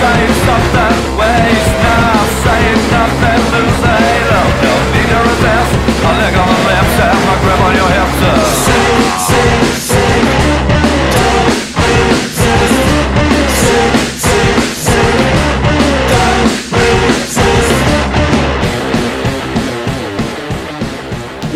say something, waste now, say nothing, lose a halo. No need to resist. I lick on the lips and my grip on your hips. Sing, sing, sing. Don't resist. Sing, sing, sing. Don't resist.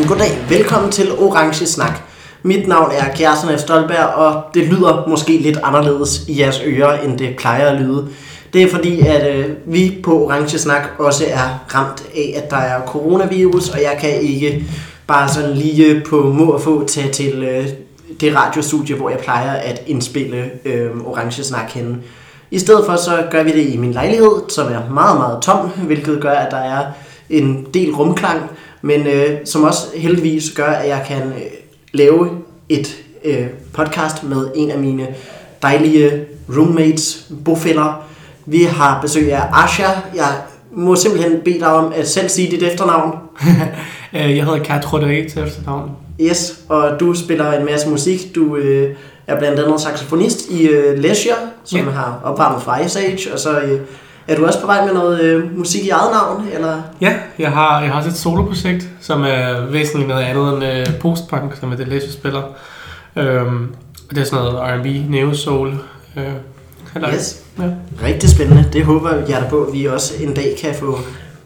Goddag, velkommen til Orange Snak. Mit navn er Kjærsen F. Stolberg, og det lyder måske lidt anderledes i jeres ører, end det plejer at lyde. Det er fordi, at øh, vi på Orange Snak også er ramt af, at der er coronavirus, og jeg kan ikke bare sådan lige øh, på må og få tage til øh, det radiostudie, hvor jeg plejer at indspille øh, Orange Snak henne. I stedet for så gør vi det i min lejlighed, som er meget, meget tom, hvilket gør, at der er en del rumklang, men øh, som også heldigvis gør, at jeg kan øh, lave et øh, podcast med en af mine dejlige roommates, bofæller. Vi har besøg af Asha. Jeg må simpelthen bede dig om at selv sige dit efternavn. Øh, Jeg hedder Kat Roderick til efternavn. Yes, og du spiller en masse musik. Du øh, er blandt andet saxofonist i øh, Leisure, som Ja. har opvarmet fra Ice Age, og så øh, er du også på vej med noget øh, musik i eget navn, eller? Ja, jeg har, jeg har også et soloprojekt, som er væsentligt noget andet end øh, postpunk, som er det Leisure spiller. Øhm, det er sådan noget R&B, neo soul. Øh, halløj. Yes. Ja. Rigtig spændende. Det håber jeg da på, at vi også en dag kan få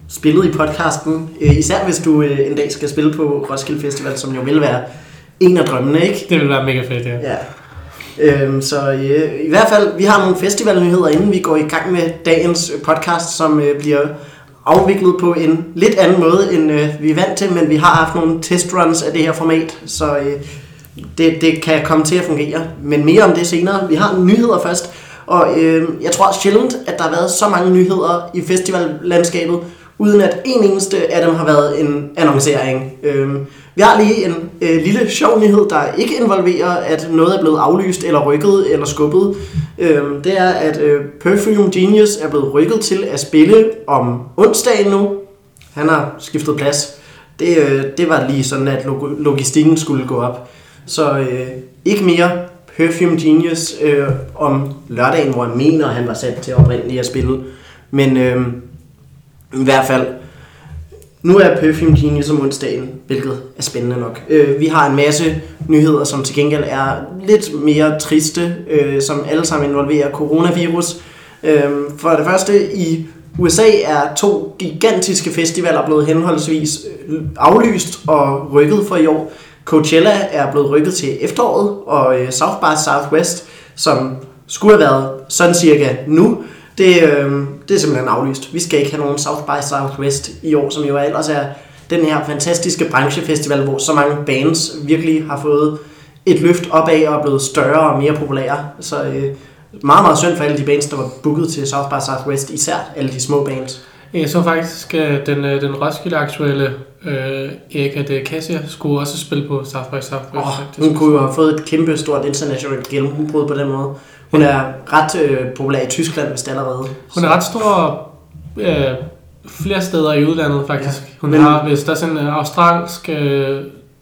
spillet i podcasten. Øh, Især hvis du øh, en dag skal spille på Roskilde Festival, som jo vil være en af drømmene, ikke? Det vil være mega fedt, ja. Ja. Øhm, så øh, i hvert fald, vi har nogle festivalnyheder, inden vi går i gang med dagens øh, podcast, som øh, bliver afviklet på en lidt anden måde, end øh, vi er vant til, men vi har haft nogle testruns af det her format, så øh, det, det kan komme til at fungere. Men mere om det senere. Vi har nyheder først, og øh, jeg tror sjældent, at der har været så mange nyheder i festivallandskabet, uden at en eneste af dem har været en annoncering. Øh, vi har lige en øh, lille sjov nyhed, der ikke involverer, at noget er blevet aflyst, eller rykket, eller skubbet. Øh, det er, at øh, Perfume Genius er blevet rykket til at spille om onsdagen nu. Han har skiftet plads. Det, øh, det var lige sådan, at log- logistikken skulle gå op. Så øh, ikke mere Perfume Genius øh, om lørdagen, hvor jeg mener, han var sat til oprindeligt at spille. Men øh, i hvert fald, nu er Perfume Genius om onsdagen, hvilket er spændende nok. Øh, vi har en masse nyheder, som til gengæld er lidt mere triste, øh, som alle sammen involverer coronavirus. Øh, for det første, i USA er to gigantiske festivaler blevet henholdsvis øh, aflyst og rykket for i år. Coachella er blevet rykket til efteråret, og øh, South by Southwest, som skulle have været sådan cirka nu, det, øh, det er simpelthen aflyst. Vi skal ikke have nogen South by Southwest i år, som jo ellers er den her fantastiske branchefestival, hvor så mange bands virkelig har fået et løft opad og er blevet større og mere populære. Så øh, meget, meget synd for alle de bands, der var booket til South by Southwest, især alle de små bands. Jeg så faktisk, øh, den, øh, den Roskilde-aktuelle øh, Erika de Cassia skulle også spille på South by Southwest. Oh, hun kunne jo have fået et kæmpe stort internationalt gennembrud på den måde. Hun er ret øh, populær i Tyskland, hvis det allerede. Hun er ret stor øh, flere steder i udlandet, faktisk. Ja, Hun men- har, hvis der er sådan en australsk øh,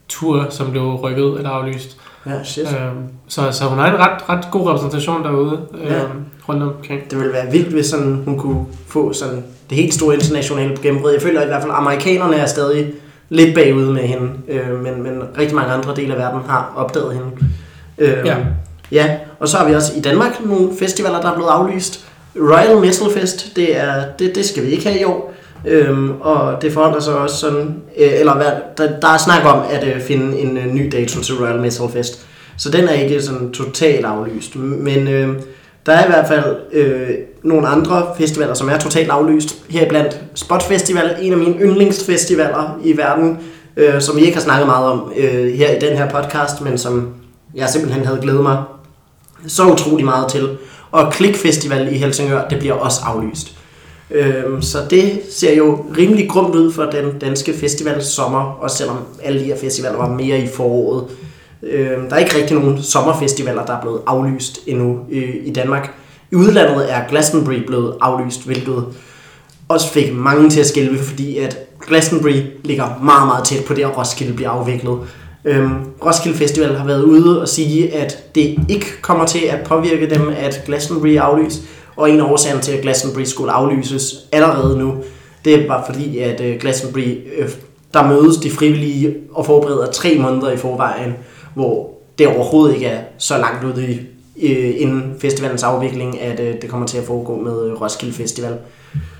tur, som blev rykket eller aflyst. Ja, shit. Øh, så, så hun har en ret, ret god repræsentation derude øh, Ja. Rundt omkring. Det ville være vildt, hvis sådan, hun kunne få sådan det helt store internationale gennembrud. Jeg føler i hvert fald, at amerikanerne er stadig lidt bagud med hende, øh, men, men rigtig mange andre dele af verden har opdaget hende. Øh, Ja. ja, og så har vi også i Danmark nogle festivaler, der er blevet aflyst. Royal Metal Fest, det, er, det, det skal vi ikke have i år. Øhm, og det forholder sig også sådan, øh, eller hvad, der, der er snak om at øh, finde en øh, ny dato til Royal Metal Fest. Så den er ikke sådan totalt aflyst. Men øh, der er i hvert fald øh, nogle andre festivaler, som er totalt aflyst. Heriblandt Spot Festival, en af mine yndlingsfestivaler i verden, øh, som vi ikke har snakket meget om øh, her i den her podcast, men som jeg simpelthen havde glædet mig så utrolig meget til. Og Klik Festival i Helsingør, det bliver også aflyst. Øh, så det ser jo rimelig grumt ud for den danske festival sommer, også selvom alle de her festivaler var mere i foråret. Øhm, der er ikke rigtig nogen sommerfestivaler, der er blevet aflyst endnu øh, i Danmark. I udlandet er Glastonbury blevet aflyst, hvilket også fik mange til at skælve, fordi at Glastonbury ligger meget, meget tæt på det, at Roskilde bliver afviklet. Øhm, Roskilde Festival har været ude og sige, at det ikke kommer til at påvirke dem, at Glastonbury er aflyst. Og en af årsagerne til, at Glastonbury skulle aflyses allerede nu, det var fordi, at øh, Glastonbury, øh, der mødes de frivillige og forbereder tre måneder i forvejen, hvor det overhovedet ikke er så langt ude i, øh, inden festivalens afvikling, at øh, det kommer til at foregå med øh, Roskilde Festival.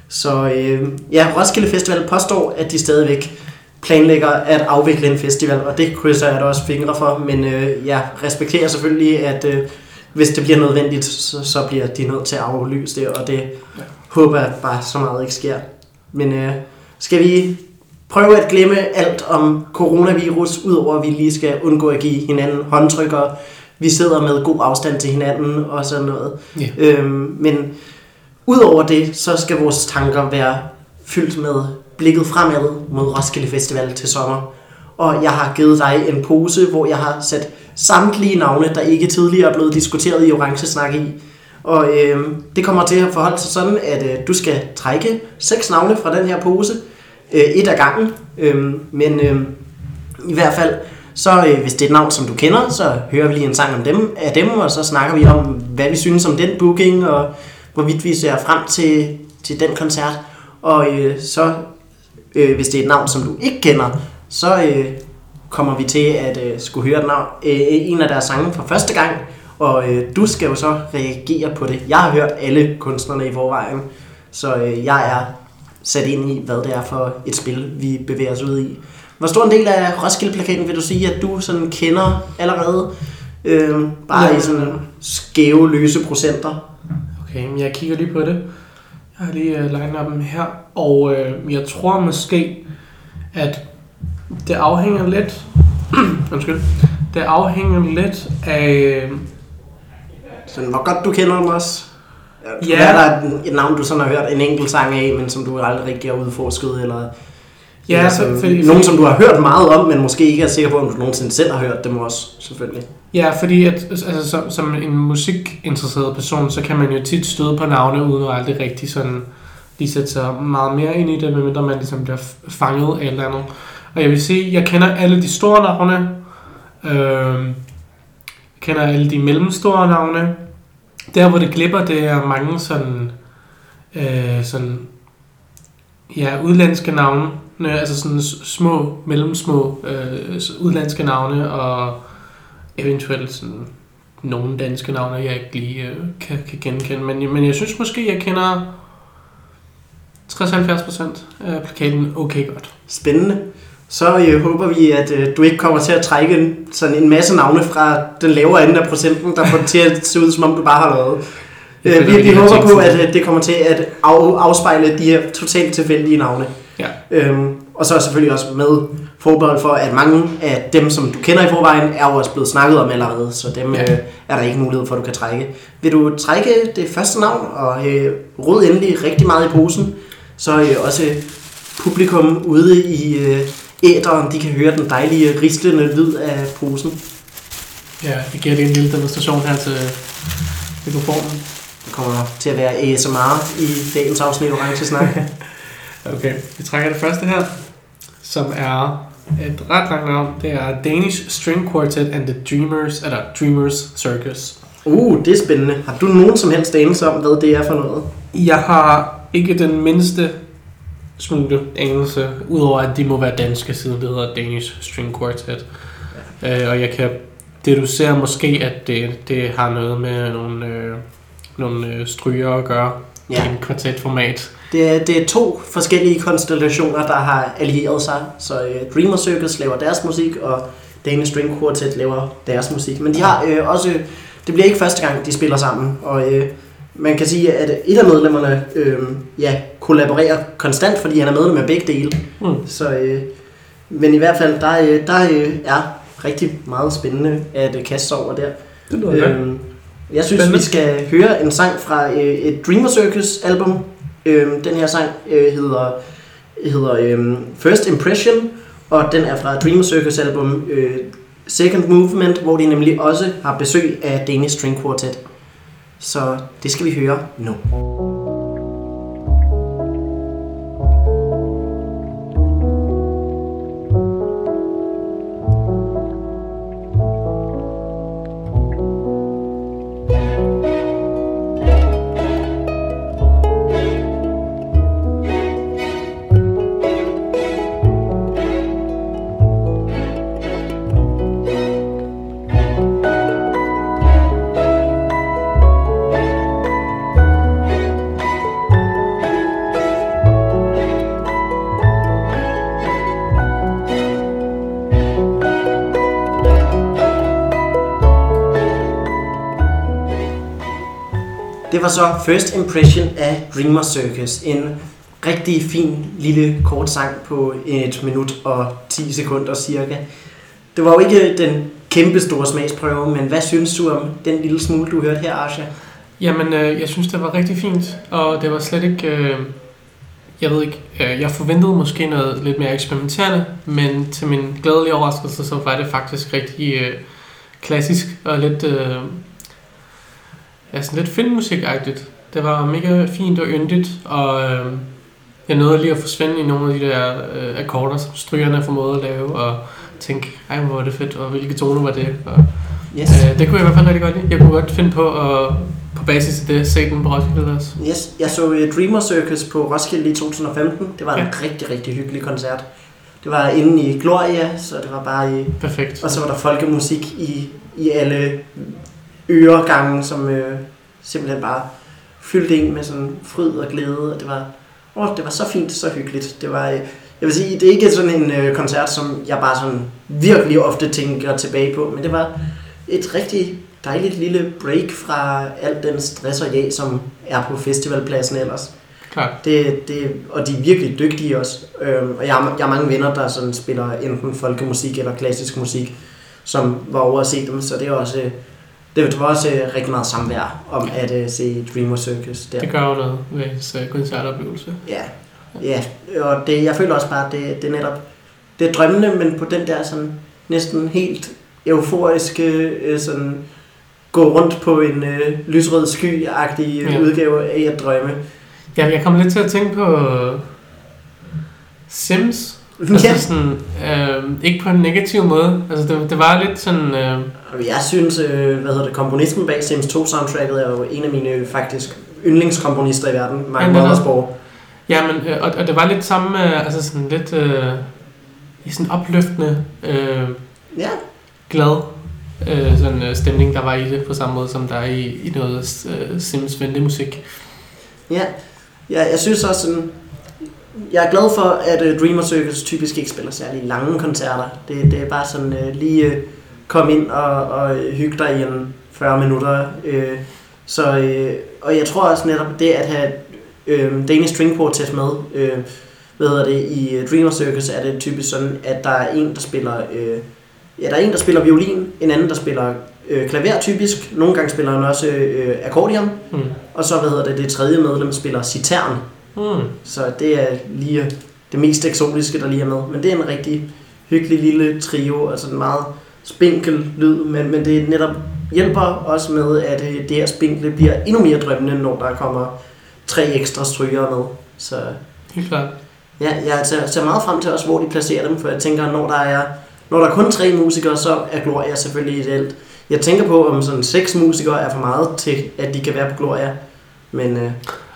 Så øh, ja, Roskilde Festival påstår, at de stadigvæk planlægger at afvikle en festival, og det krydser jeg da også fingre for, men øh, jeg respekterer selvfølgelig, at øh, hvis det bliver nødvendigt, så, så bliver de nødt til at aflyse det, og det ja. håber jeg bare så meget ikke sker. Men øh, skal vi prøve at glemme alt om coronavirus, udover at vi lige skal undgå at give hinanden håndtryk, og vi sidder med god afstand til hinanden og sådan noget. Ja. Øhm, men udover det, så skal vores tanker være fyldt med blikket fremad mod Roskilde Festival til sommer. Og jeg har givet dig en pose, hvor jeg har sat samtlige navne, der ikke tidligere er blevet diskuteret i Orange Snak i. Og øh, det kommer til at forholde sig sådan, at øh, du skal trække seks navne fra den her pose. Øh, et af gangen. Øh, men øh, i hvert fald, så øh, hvis det er et navn, som du kender, så hører vi lige en sang om dem, af dem, og så snakker vi om, hvad vi synes om den booking, og hvorvidt vi ser frem til, til den koncert. Og øh, så, øh, hvis det er et navn, som du ikke kender, så øh, kommer vi til at øh, skulle høre et navn, øh, øh, en af deres sange for første gang, og øh, du skal jo så reagere på det. Jeg har hørt alle kunstnerne i forvejen, så øh, jeg er sat ind i, hvad det er for et spil, vi bevæger os ud i. Hvor stor en del af Roskilde-plakaten vil du sige, at du sådan kender allerede? Øh, bare Ja. i sådan skæve, løse procenter. Okay, men jeg kigger lige på det. Jeg har lige uh, legnet dem her, og uh, jeg tror måske, at det afhænger lidt... undskyld. Det afhænger lidt af... Sådan, hvor godt du kender dem også. Ja. Ja. Er der et, navn, du sådan har hørt en enkelt sang af, men som du aldrig rigtig har udforsket? Eller, Ja, eller for- nogen, som du har hørt meget om, men måske ikke er sikker på, om du nogensinde selv har hørt dem også, selvfølgelig. Ja, fordi at, altså, som, som en musikinteresseret person, så kan man jo tit støde på navne, uden at aldrig rigtig sådan lige sætte sig meget mere ind i det, medmindre man ligesom bliver fanget af et eller andet. Og jeg vil sige, jeg kender alle de store navne. Øh, jeg kender alle de mellemstore navne. Der, hvor det glipper, det er mange sådan, øh, sådan ja, udlandske navne. Øh, altså sådan små, mellemsmå øh, udlandske navne, og eventuelt sådan nogle danske navne, jeg ikke lige øh, kan, kan genkende. Men, men jeg synes måske, jeg kender 60-70% af plakaten okay godt. Spændende. Så øh, håber vi, at øh, du ikke kommer til at trække en, sådan en masse navne fra den lavere ende af procenten, der får det til at se ud, som om du bare har lavet. Øh, vi, vi håber på, at øh, det kommer til at af, afspejle de her totalt tilfældige navne. Ja. Øhm, og så selvfølgelig også med forbehold for, at mange af dem, som du kender i forvejen, er jo også blevet snakket om allerede, så dem Ja. øh, er der ikke mulighed for, at du kan trække. Vil du trække det første navn og øh, rod endelig rigtig meget i posen, så øh, også publikum ude i øh, æderen, de kan høre den dejlige, rislende lyd af posen. Ja, jeg giver lige en lille demonstration her til mikrofonen. Det kommer til at være ASMR i dagens afsnit Orange Snak. Okay, vi trækker det første her, som er et ret langt navn. Det er Danish String Quartet and the Dreamers, eller Dreamers Circus. Uh, det er spændende. Har du nogen som helst anelse om, hvad det er for noget? Jeg har ikke den mindste smule anelse, udover at de må være danske, siden det hedder Danish String Quartet. Ja. Øh, og jeg kan deducere måske, at det, det har noget med nogle, øh, nogle øh, stryger at gøre Ja. i en kvartetformat. Det er, det er to forskellige konstellationer, der har allieret sig. Så øh, Dreamer Circus laver deres musik, og Danish String Quartet laver deres musik. Men de har øh, også... Det bliver ikke første gang, de spiller sammen. Og øh, man kan sige, at et af medlemmerne øh, ja, kollaborerer konstant, fordi han er medlem af begge dele. Mm. Så, øh, men i hvert fald, der, øh, der øh, er rigtig meget spændende at øh, kaste sig over der. Det lyder. Øhm, jeg synes, Spændende. vi skal høre en sang fra øh, et Dreamer Circus album. Øhm, den her sang øh, hedder, hedder øh, First Impression, og den er fra Dreamer Circus album øh, Second Movement, hvor de nemlig også har besøg af Danish String Quartet. Så det skal vi høre nu. Det var så First Impression af Dreamer Circus. En rigtig fin lille kort sang på eh, et minut og 10 sekunder cirka. Det var jo ikke eh, den kæmpe store smagsprøve, men hvad synes du om den lille smule, du hørte her, Asha? Jamen, øh, jeg synes, det var rigtig fint, og det var slet ikke... Øh, jeg ved ikke, øh, jeg forventede måske noget lidt mere eksperimenterende, men til min glædelige overraskelse, så var det faktisk rigtig øh, klassisk og lidt... Øh, ja, sådan lidt filmmusikagtigt. Det var mega fint og yndigt, og øh, jeg nåede lige at forsvinde i nogle af de der øh, akkorder, som strygerne formåede at lave, og tænke, ej, hvor var det fedt, og hvilke toner var det, og Yes. Øh, det kunne jeg i hvert fald rigtig godt lide. Jeg kunne godt finde på at på basis af det se den på Roskilde også. Yes, jeg så øh, Dreamer Circus på Roskilde i 2015. Det var en Ja. ja. rigtig, rigtig hyggelig koncert. Det var inde i Gloria, så det var bare i... Perfekt. Og så var der folkemusik i, i alle øregange, som øh, simpelthen bare fyldte en med sådan fryd og glæde. Og det var, åh, det var så fint, så hyggeligt. Det var, øh, jeg vil sige, det er ikke sådan en øh, koncert, som jeg bare sådan virkelig ofte tænker tilbage på, men det var et rigtig dejligt lille break fra al den stress og ja, som er på festivalpladsen ellers. Klart. Det, det, og de er virkelig dygtige også. Øhm, og jeg har, jeg har mange venner, der sådan spiller enten folkemusik eller klassisk musik, som var over at se dem, så det er også, øh, det var også øh, rigtig meget samvær om at uh, se Dreamer Circus der. Det gør jo noget ved ens uh, koncertoplevelse. Ja, ja. og det, jeg føler også bare, at det, det er netop, det er drømmende, men på den der sådan næsten helt euforiske, øh, sådan gå rundt på en øh, lysrød sky-agtig Ja. ja. udgave af at drømme. Ja, jeg kom lidt til at tænke på øh, Sims. Altså Ja. sådan, øh, ikke på en negativ måde. Altså det, det var lidt sådan... Øh, Jeg synes, øh, hvad hedder det, komponisten bag Sims 2 soundtracket er jo en af mine faktisk yndlingskomponister i verden, Mark. Mothersbaugh. ja, men, øh, og, og det var lidt samme, øh, altså sådan lidt øh, i sådan opløftende, øh, Ja, glad øh, sådan, øh, stemning, der var i det, på samme måde som der er i, i noget øh, Sims-venlig musik. ja. ja, jeg synes også sådan, jeg er glad for, at øh, Dreamer Circus typisk ikke spiller særlig lange koncerter. Det, det er bare sådan øh, lige øh, kom ind og, og hygge dig i en 40 minutter. Øh, så, øh, og jeg tror også netop det at have øh, Danish String Quartet med, øh, hvad hedder det, i Dreamer Circus er det typisk sådan, at der er en, der spiller, øh, ja, der er en, der spiller violin, en anden, der spiller øh, klaver typisk, nogle gange spiller han også øh, akkordeon, Mm. og så, hvad hedder det, det tredje medlem spiller citern, Mm. så det er lige det mest eksotiske, der lige er med. Men det er en rigtig hyggelig lille trio, altså en meget spinkel lyd, men, men det netop hjælper også med, at øh, det her spinkle bliver endnu mere drømmende, når der kommer tre ekstra stryger med. Så Helt klart. ja, jeg ser, ser meget frem til også, hvor de placerer dem, for jeg tænker, når der er, når der er kun tre musikere, så er Gloria selvfølgelig ideelt. Jeg tænker på, om sådan seks musikere er for meget til, at de kan være på Gloria. Men øh,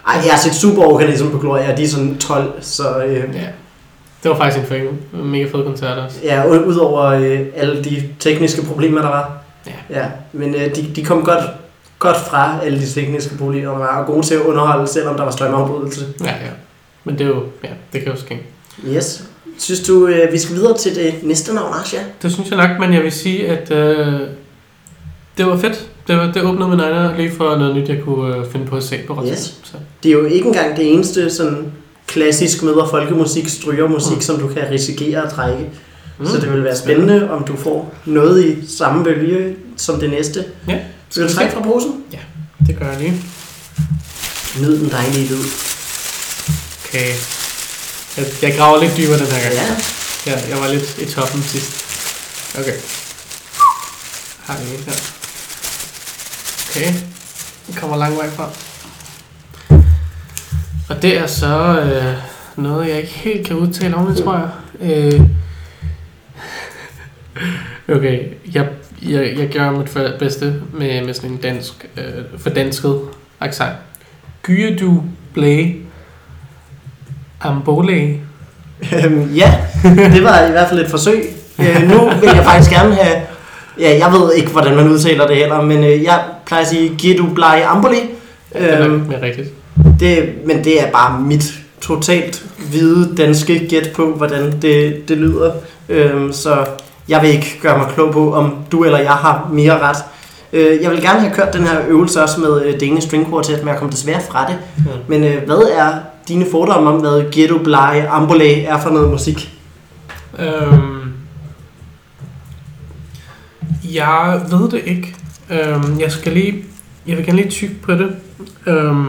ej, jeg har set Superorganism på Gloria, og de er sådan 12, så øh, Ja. Det var faktisk en fed, mega fed koncert også. ja, udover øh, alle de tekniske problemer, der var. Ja. ja men øh, de, de kom godt, godt fra alle de tekniske problemer, der var, og gode til at underholde, selvom der var strømafbrydelse. Ja, ja. Men det er jo, ja, det kan jo ske. Yes. Synes du, øh, vi skal videre til det næste navn, Asha? Det synes jeg nok, men jeg vil sige, at øh, det var fedt. Det, var, det åbnede mine øjne lige for noget nyt, jeg kunne øh, finde på at se på Roskilde. Yes. Så, Det er jo ikke engang det eneste sådan klassisk møder folkemusik, strygermusik, Mm. som du kan risikere at trække. mm. Så det vil være spændende, om du får noget i samme bølge som det næste. Ja. Skal du trække fra posen? Det gør jeg lige. Nyd den dejlige lyd. Okay. Jeg, jeg graver lidt dybere den her gang. Ja. Ja, jeg var lidt i toppen sidst. Okay. Har vi en her. Okay. Den kommer lang vej fra. Og det er så øh, noget, jeg ikke helt kan udtale om, tror jeg. Øh, okay, jeg, jeg, jeg gør mit for- bedste med, med sådan en dansk, øh, fordansket accent. Gyre du blæ ambole. Øhm, ja, det var i hvert fald et forsøg. Øh, nu vil jeg faktisk gerne have... Ja, jeg ved ikke, hvordan man udtaler det heller, men øh, jeg plejer at sige Gidu Blei Amboli. Det er Øhm, nok mere rigtigt. Det, men det er bare mit totalt hvide danske gæt på, hvordan det, det lyder. Øhm, så jeg vil ikke gøre mig klog på, om du eller jeg har mere ret. Øh, jeg vil gerne have kørt den her øvelse også med øh, Danish String Quartet, men jeg kom desværre fra det. Ja. Men øh, hvad er dine fordomme om, hvad Ghetto Bly Ambole er for noget musik? Øhm, jeg ved det ikke. Øhm, jeg skal lige, jeg vil gerne lige tykke på det. Øhm,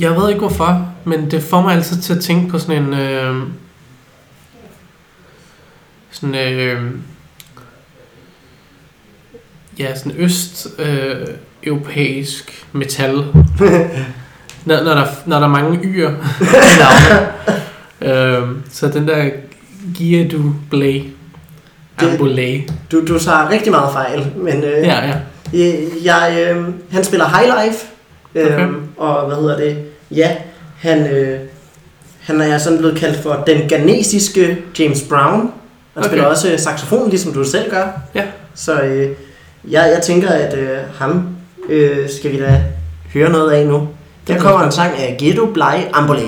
jeg ved ikke hvorfor, men det får mig altid til at tænke på sådan en øhm, sådan øhm, ja, sådan øst øh, europæisk metal. når, når, der, når der er mange y'er i navnet. Øhm, så den der Gia du Blay. Ambulay. Du, du tager rigtig meget fejl, men øh, Ja, ja. jeg, jeg, øh, han spiller High Life, øh, Okay. og hvad hedder det? Ja, han, øh, han er sådan blevet kaldt for den ghanesiske James Brown. Han Okay. spiller også saxofon, ligesom du selv gør. Ja. Så øh, jeg, jeg tænker, at øh, ham øh, skal vi da høre noget af nu. Der kommer er en sang af Ghetto Bly Ambole.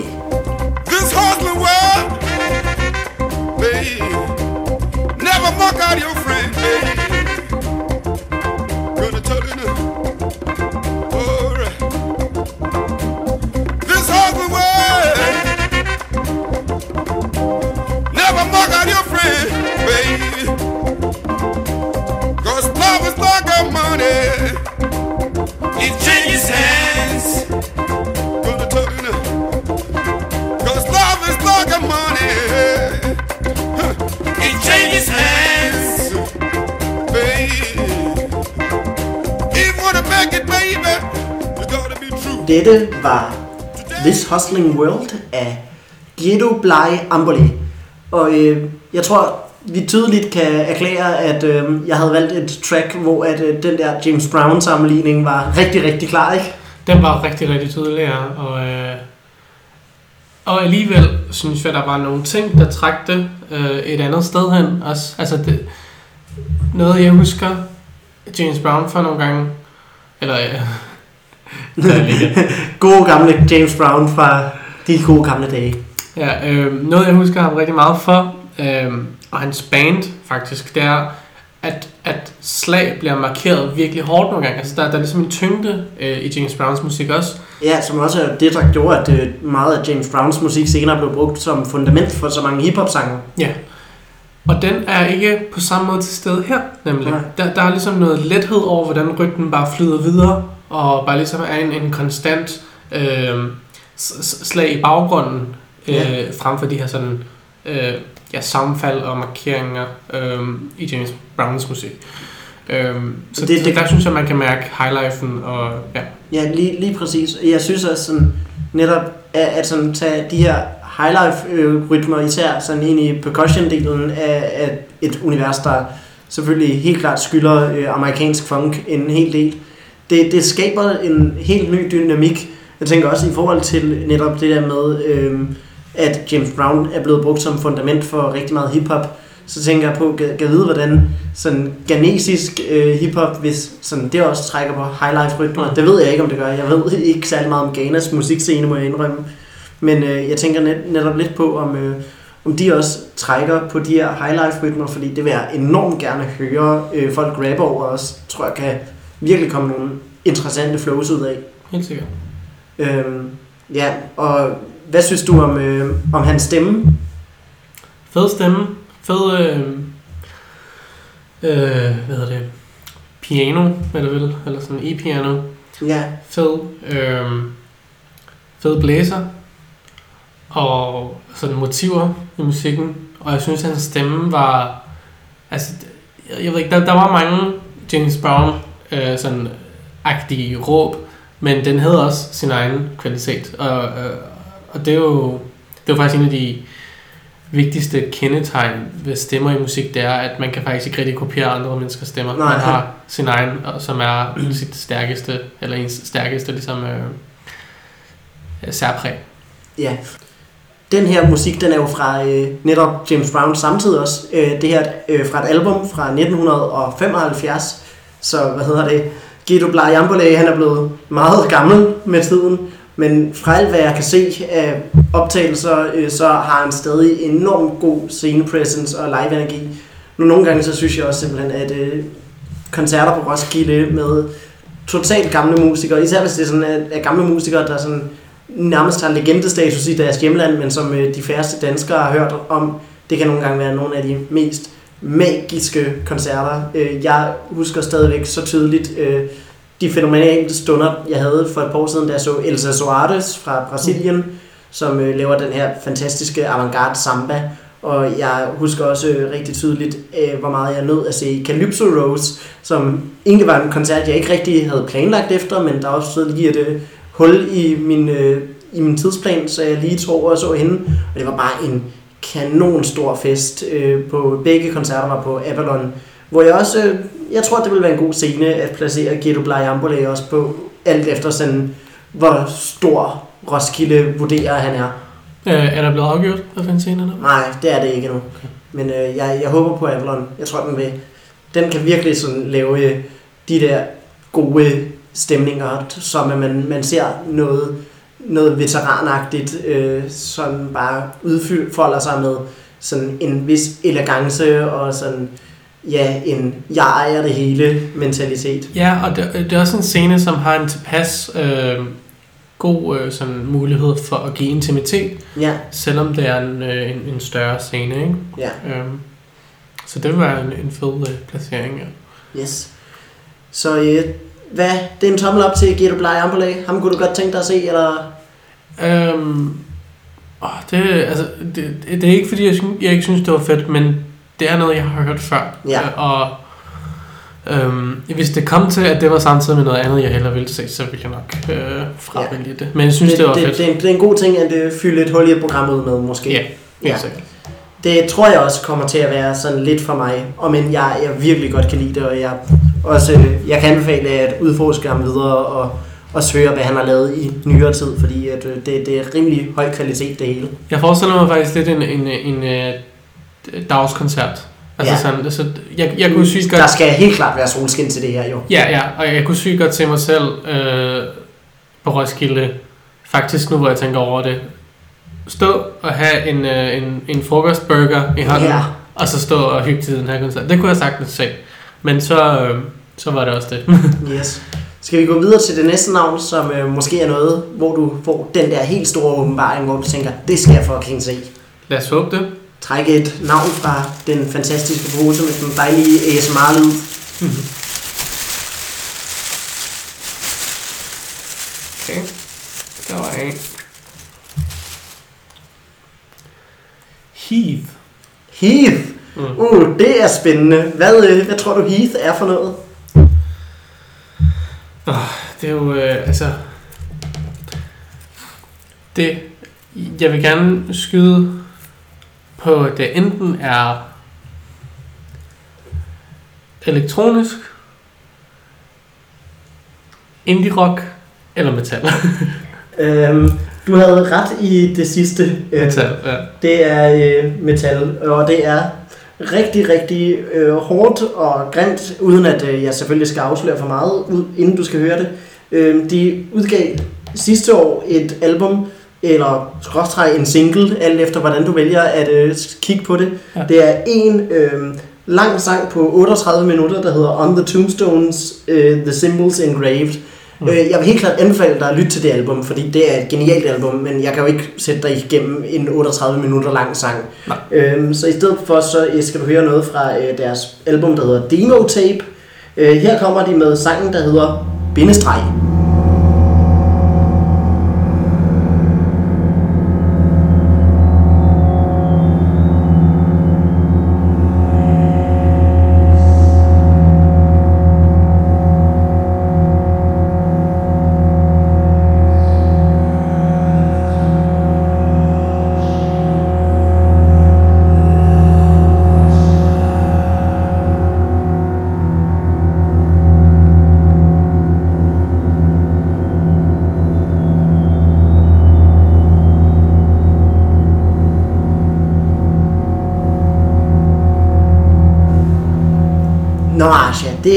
Dette var This Hustling World af Ghetto Bly Ambole. Og øh, jeg tror, vi tydeligt kan erklære, at øh, jeg havde valgt et track, hvor at, øh, den der James Brown sammenligning var rigtig, rigtig klar, ikke? Den var rigtig, rigtig tydelig, ja. Og, øh, og alligevel synes jeg, der var nogle ting, der trak det øh, et andet sted hen. Også, altså det, noget, jeg husker James Brown for nogle gange, eller øh, Gode gamle James Brown fra de gode gamle dage. Ja, øh, noget jeg husker ham rigtig meget for, øh, og hans band faktisk, det er, at, at slag bliver markeret virkelig hårdt nogle gange. Altså der, der er ligesom en tyngde øh, i James Browns musik også. Ja, som også er det, der gjorde, at øh, meget af James Browns musik senere blev brugt som fundament for så mange hiphop-sange. Ja. Og den er ikke på samme måde til stede her, nemlig. Nej. Der, der er ligesom noget lethed over, hvordan rytmen bare flyder videre, og bare ligesom er en, en konstant øh, slag i baggrunden, øh, Ja. frem for de her sådan, øh, ja, sammenfald og markeringer øh, i James Browns musik. Øh, så Det- det, det- det, der synes jeg, man kan mærke highlifen og ja. Ja, lige, lige præcis. Jeg synes også sådan, netop at, at sådan tage de her highlife-rytmer især sådan ind i percussion-delen af, af et univers, der selvfølgelig helt klart skylder øh, amerikansk funk en hel del. Det, det skaber en helt ny dynamik. Jeg tænker også i forhold til netop det der med, øh, at James Brown er blevet brugt som fundament for rigtig meget hiphop. Så tænker jeg på, kan, vide, hvordan sådan ganesisk øh, hiphop, hvis sådan, det også trækker på highlife rytmer. Det ved jeg ikke, om det gør. Jeg ved ikke særlig meget om Ghanas musikscene, må jeg indrømme. Men øh, jeg tænker net, netop lidt på, om, øh, om de også trækker på de her highlife rytmer, fordi det vil jeg enormt gerne høre øh, folk rappe over også. Tror jeg kan virkelig komme nogle interessante flows ud af. Helt sikkert. Øhm, ja, og hvad synes du om, øh, om hans stemme? Fed stemme. Fed, øh, øh, hvad hedder det? Piano, eller vel? Eller sådan e-piano. Ja, fed, øh, fed blæser og sådan motiver i musikken. Og jeg synes, hans stemme var... Altså, jeg, jeg ved ikke, der, der var mange James Brown øh, sådan agtige råb, men den havde også sin egen kvalitet. Og, øh, og det er jo det er jo faktisk en af de vigtigste kendetegn ved stemmer i musik, det er, at man kan faktisk ikke rigtig kopiere andre menneskers stemmer. Nej. Man har sin egen, og som er sit stærkeste, eller ens stærkeste ligesom, øh, øh, særpræg. ja. Den her musik, den er jo fra øh, netop James Brown samtidig også. Øh, det her øh, fra et album fra 1975. Så hvad hedder det? Guido Blajambole, han er blevet meget gammel med tiden. Men fra alt hvad jeg kan se af optagelser, øh, så har han stadig enormt god scene presence og live energi. Nu nogle gange så synes jeg også simpelthen, at øh, koncerter på Roskilde med totalt gamle musikere, især hvis det er sådan, at, at gamle musikere, der sådan nærmest har legendestatus i deres hjemland, men som øh, de færreste danskere har hørt om. Det kan nogle gange være nogle af de mest magiske koncerter. Øh, jeg husker stadigvæk så tydeligt øh, de fænomenale stunder, jeg havde for et par år siden, da jeg så Elsa Soares fra Brasilien, som øh, laver den her fantastiske avantgarde samba. Og jeg husker også øh, rigtig tydeligt, øh, hvor meget jeg nød at se Calypso Rose, som egentlig var en koncert, jeg ikke rigtig havde planlagt efter, men der også lige et øh, hul i min, øh, i min tidsplan, så jeg lige tog over og så hende. Og det var bare en kanon stor fest. Øh, på begge koncerter var på Avalon, hvor jeg også, øh, jeg tror, det ville være en god scene at placere Ghetto Blajambole også på, alt efter sådan, hvor stor Roskilde vurderer han er. Øh, er der blevet afgjort, hvad fanden scenen er? Nej, det er det ikke nu. Men øh, jeg, jeg håber på Avalon. Jeg tror, den vil, den kan virkelig sådan lave øh, de der gode stemninger, som at man, man ser noget, noget veteranagtigt, øh, som bare udfolder sig med sådan en vis elegance og sådan, ja, en jeg ejer det hele mentalitet. Ja, og det, det er også en scene, som har en tilpas øh, god øh, sådan mulighed for at give intimitet, Ja, selvom det er en, øh, en, en større scene, ikke? ja, Øhm, så det vil være en, en fed øh, placering, ja. yes. Så øh, hvad, det er en tommel op til Ghetto Bly Ambulay. Ham kunne du godt tænke dig at se, eller? Øhm, åh, det, altså, det, det, er ikke fordi, jeg, synes, jeg ikke synes, det var fedt, men det er noget, jeg har hørt før. Ja. Øh, og øhm, hvis det kom til, at det var samtidig med noget andet, jeg hellere ville se, så ville jeg nok øh, fravælge ja. det. Men jeg synes, det, det var det, fedt. det, det, er en, det er en god ting, at det fylder et hul i et program ud med, måske. Ja, Ja. sikkert. Det tror jeg også kommer til at være sådan lidt for mig, og men jeg, jeg virkelig godt kan lide det, og jeg, også, jeg kan anbefale at udforske ham videre og også høre, hvad han har lavet i nyere tid, fordi at, øh, det, det er rimelig høj kvalitet det hele. Jeg forestiller mig faktisk lidt en, en, en, en dagskoncert. Altså Ja. sådan, så jeg, jeg kunne sygt godt... Der skal helt klart være solskin til det her jo. Ja, ja, og jeg kunne sygt godt se mig selv øh, på Roskilde, faktisk nu hvor jeg tænker over det, stå og have en, øh, en, en frokostburger i hånden, Ja. og så stå og hygge til den her koncert. Det kunne jeg sagtens se. Men så, øh, så var det også det. Yes. Skal vi gå videre til det næste navn, som øh, måske er noget, hvor du får den der helt store åbenbaring, hvor du tænker, det skal jeg fucking se. Lad os håbe det. Trække et navn fra den fantastiske pose med den dejlige ASMR-lyd. Okay. Der var en. Heath. Heath. Mm. Uh, det er spændende. Hvad, øh, hvad tror du Heath er for noget? Det er jo, øh, altså... Det, jeg vil gerne skyde på, at det enten er elektronisk, indie rock eller metal. Øhm, du havde ret i det sidste. Øh, metal, ja. Det er øh, metal, og det er rigtig, rigtig øh, hårdt og grimt, uden at øh, jeg selvfølgelig skal afsløre for meget, ud, inden du skal høre det. Øh, de udgav sidste år et album, eller skråstreg en single, alt efter hvordan du vælger at øh, kigge på det. Ja. Ja. Det er en øh, lang sang på 38 minutter, der hedder On the Tombstones, øh, The Symbols Engraved. Mm. Øh, jeg vil helt klart anbefale dig at lytte til det album, fordi det er et genialt album, men jeg kan jo ikke sætte dig igennem en 38 minutter lang sang. Nej. Øhm, så i stedet for, så øh, skal du høre noget fra øh, deres album, der hedder Demo Tape. Øh, her kommer de med sangen, der hedder Bindestreg.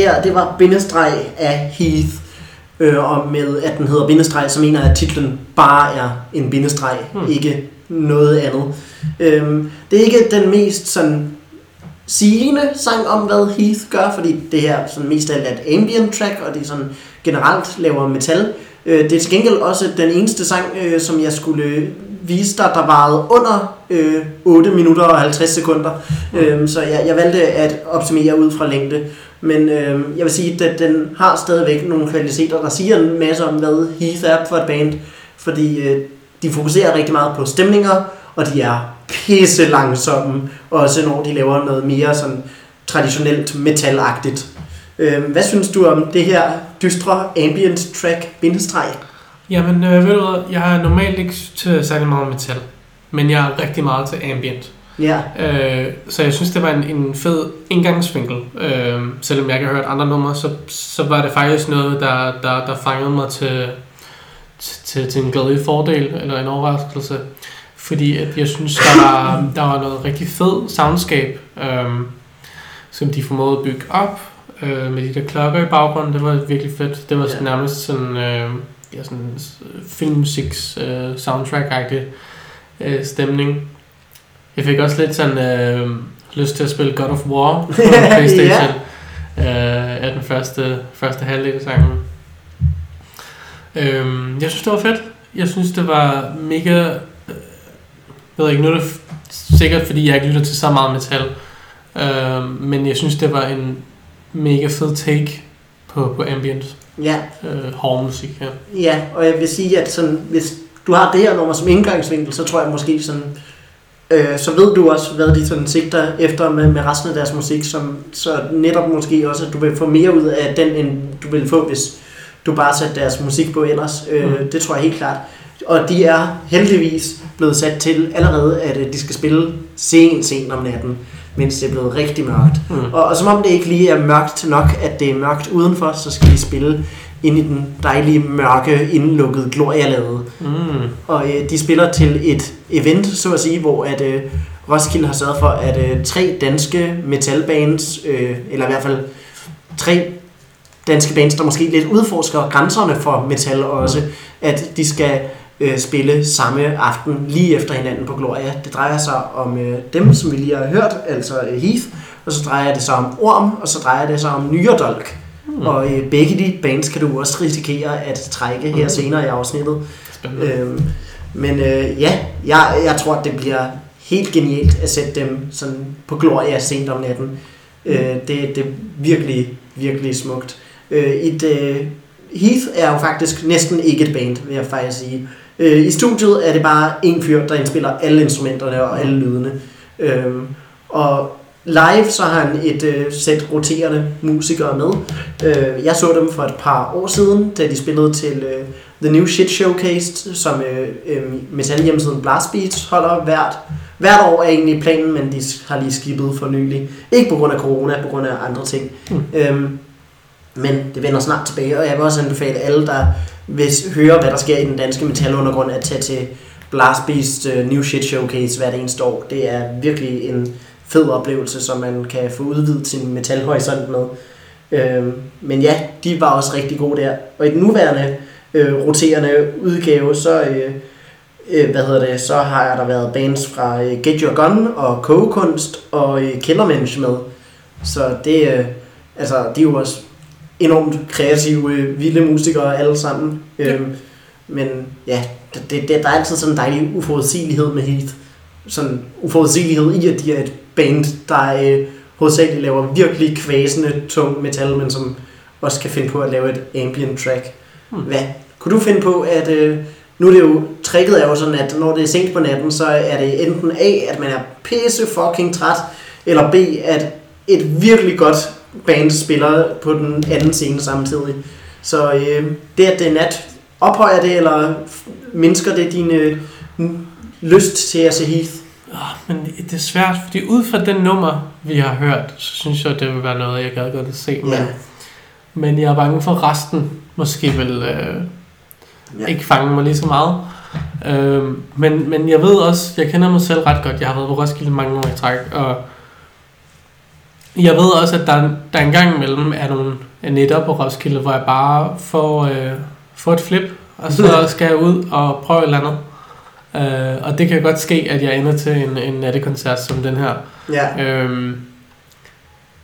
Her, det var bindestreg af Heath. Øh, og med at den hedder bindestreg, så mener jeg, at titlen bare er en bindestreg, Hmm. ikke noget andet. Øhm, det er ikke den mest sådan sigende sang om, hvad Heath gør, fordi det her sådan mest af alt er et ambient track, og det sådan generelt laver metal. Øh, det er til gengæld også den eneste sang, øh, som jeg skulle vise dig, der varede under øh, 8 minutter og 50 sekunder. Øh, så jeg, jeg valgte at optimere ud fra længde. Men øh, jeg vil sige, at den har stadigvæk nogle kvaliteter, der siger en masse om, hvad Heath er for et band. Fordi øh, de fokuserer rigtig meget på stemninger, og de er pisse langsomme, også når de laver noget mere sådan traditionelt metalagtigt. Øh, hvad synes du om det her dystre ambient track bindestreg? Jamen, øh, ved du hvad, jeg er normalt ikke til særlig meget metal, men jeg er rigtig meget til ambient. Ja, Øh, så jeg synes, det var en, en fed indgangsvinkel. Øh, selvom jeg ikke har hørt andre numre, så, så var det faktisk noget, der, der, der fangede mig til, til, til en glæde fordel, eller en overraskelse. Fordi at jeg synes, der var, der var noget rigtig fed soundscape, øh, som de formåede at bygge op, øh, med de der klokker i baggrunden. Det var virkelig fedt. Det var ja. nærmest sådan, øh, ja, sådan filmmusiks øh, soundtrack-agtig øh, stemning. Jeg fik også lidt sådan øh, lyst til at spille God of War på Playstation. øh, af den første, første halvdel af sangen. Øhm, jeg synes, det var fedt. Jeg synes, det var mega... Øh, jeg ved ikke, nu er det sikkert, fordi jeg ikke lytter til så meget metal. Øh, men jeg synes, det var en mega fed take på, på ambient ja, øh, hård musik her. ja, og jeg vil sige, at sådan, hvis du har det her nummer som indgangsvinkel, så tror jeg måske sådan, øh, så ved du også, hvad de sådan sigter efter med, med resten af deres musik, som, så netop måske også, at du vil få mere ud af den, end du vil få, hvis du bare satte deres musik på ellers. Øh, Mm. Det tror jeg helt klart. Og de er heldigvis blevet sat til allerede, at øh, de skal spille sent, sent om natten, mens det er blevet rigtig mørkt. Mm. Og, og som om det ikke lige er mørkt nok, at det er mørkt udenfor, så skal de spille ind i den dejlige, mørke, indlukkede Gloria-lade. Mm. Og øh, de spiller til et event, så at sige, hvor at, øh, Roskilde har sørget for, at øh, tre danske metalbands, øh, eller i hvert fald tre danske bands, der måske lidt udforsker grænserne for metal også, at de skal øh, spille samme aften lige efter hinanden på Gloria. Det drejer sig om øh, dem, som vi lige har hørt, altså øh, Heath, og så drejer det sig om Orm, og så drejer det sig om Nyerdolk. Mm. Og øh, begge de bands kan du også risikere at trække her Mm. senere i afsnittet. Spændende. Øhm, men øh, ja, jeg, jeg tror, det bliver helt genialt at sætte dem sådan på Gloria sent om natten. Øh, det, det er virkelig, virkelig smukt. Øh, et, øh, Heath er jo faktisk næsten ikke et band, vil jeg faktisk sige. Øh, I studiet er det bare en fyr, der indspiller alle instrumenterne og alle lydene. Øh, og live så har han et øh, sæt roterende musikere med. Øh, jeg så dem for et par år siden, da de spillede til øh, The New Shit Showcase, som øh, øh, metalhjemmesiden Blast Beats holder hvert, hvert år er egentlig planen, men de har lige skibet for nylig. Ikke på grund af corona, på grund af andre ting. Mm. Øhm, men det vender snart tilbage, og jeg vil også anbefale alle, der hvis høre, hvad der sker i den danske metalundergrund, at tage til Blast Beast uh, New Shit Showcase hvert eneste år. Det er virkelig en fed oplevelse, som man kan få udvidet sin metalhorisont med. Øhm, men ja, de var også rigtig gode der. Og i den nuværende øh, roterende udgave, så, øh, øh, hvad hedder det, så har der været bands fra øh, Get Your Gun og Kogekunst og øh, Killermensch med. Så det, øh, altså, de er jo også enormt kreative, øh, vilde musikere alle sammen. Øhm, men ja, det, det, det, der er altid sådan en dejlig uforudsigelighed med Heath. Sådan uforudsigelighed i, at de er et band, der øh, hovedsageligt laver virkelig kvæsende, tung metal, men som også kan finde på at lave et ambient track. Hmm. Hvad? Kunne du finde på, at øh, nu er det jo, tricket er jo sådan, at når det er sent på natten, så er det enten A, at man er pisse fucking træt, eller B, at et virkelig godt band spiller på den anden scene samtidig. Så øh, det, at det er nat, ophøjer det, eller mindsker det din øh, lyst til at se Heath? Oh, men det er svært, fordi ud fra den nummer, vi har hørt, så synes jeg, det vil være noget, jeg gad godt at se. Men, Ja. men jeg er bange for, resten måske vil øh, ja. ikke fange mig lige så meget. Øh, men, men jeg ved også, jeg kender mig selv ret godt. Jeg har været på Roskilde mange år i træk, og jeg ved også, at der, der en gang imellem er nogle netter på Roskilde, hvor jeg bare får, øh, får et flip, og så skal jeg ud og prøve et eller andet. Øh, og det kan godt ske, at jeg ender til en, en nattekoncert som den her. Ja. Øhm,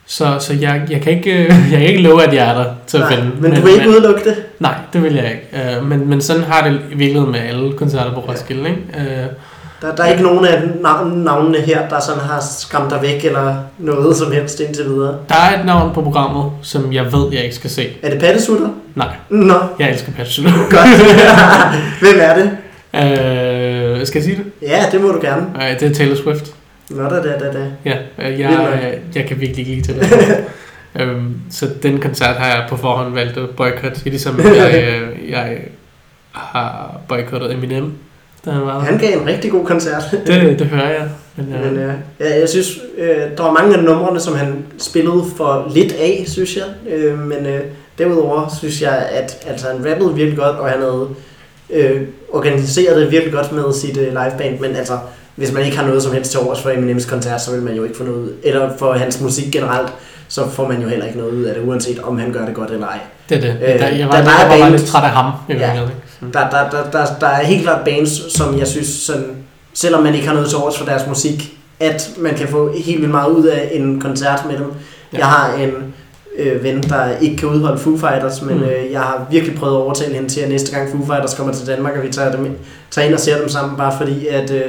Så, så jeg, jeg, kan ikke, øh, jeg kan ikke love, at jeg er der til at Nej, finde. men du vil ikke udelukke det? Nej, det vil jeg ikke. Øh, men, men sådan har det i virkeligheden med alle koncerter på Roskilde. Ikke? Øh, Der, der er ikke nogen af navn, navnene her, der sådan har skræmt dig væk, eller noget som helst indtil videre. der er et navn på programmet, som jeg ved, jeg ikke skal se. Er det pattesutter? Nej, Nå, jeg elsker Patch godt. Hvem er det? øh, Skal jeg sige det? Ja, det må du gerne. Øh, det er Taylor Swift. Nå da da da da. Ja, øh, jeg, jeg, jeg kan virkelig ikke lide det. øhm, så den koncert har jeg på forhånd valgt at boykotte, ligesom jeg, øh, jeg har boykottet Eminem, da han var Han gav en rigtig god koncert. det, det hører jeg. Men, Men øh, ja, jeg synes, øh, der var mange af numrene, som han spillede for lidt af, synes jeg. Øh, men øh, derudover synes jeg, at altså, han rappede virkelig godt, og han havde øh, organiseret det virkelig godt med sit øh, liveband. Men altså, hvis man ikke har noget som helst til overs for Eminems koncert, så vil man jo ikke få noget ud. Eller for hans musik generelt, så får man jo heller ikke noget ud af det, uanset om han gør det godt eller ej. det er det. øh, der, jeg var, der- der er jeg var bare bands- lidt træt af ham. I Ja. Så- Der, der, der, der, der er helt klart bands, som jeg synes, sådan, selvom man ikke har noget til overs for deres musik, at man kan få helt vildt meget ud af en koncert med dem. Ja. Jeg har en øh, ven, der ikke kan udholde Foo Fighters, men Mm. mm. øh, jeg har virkelig prøvet at overtale hende til, at næste gang Foo Fighters kommer til Danmark, at vi tager, dem, tager ind og ser dem sammen, bare fordi, at, øh,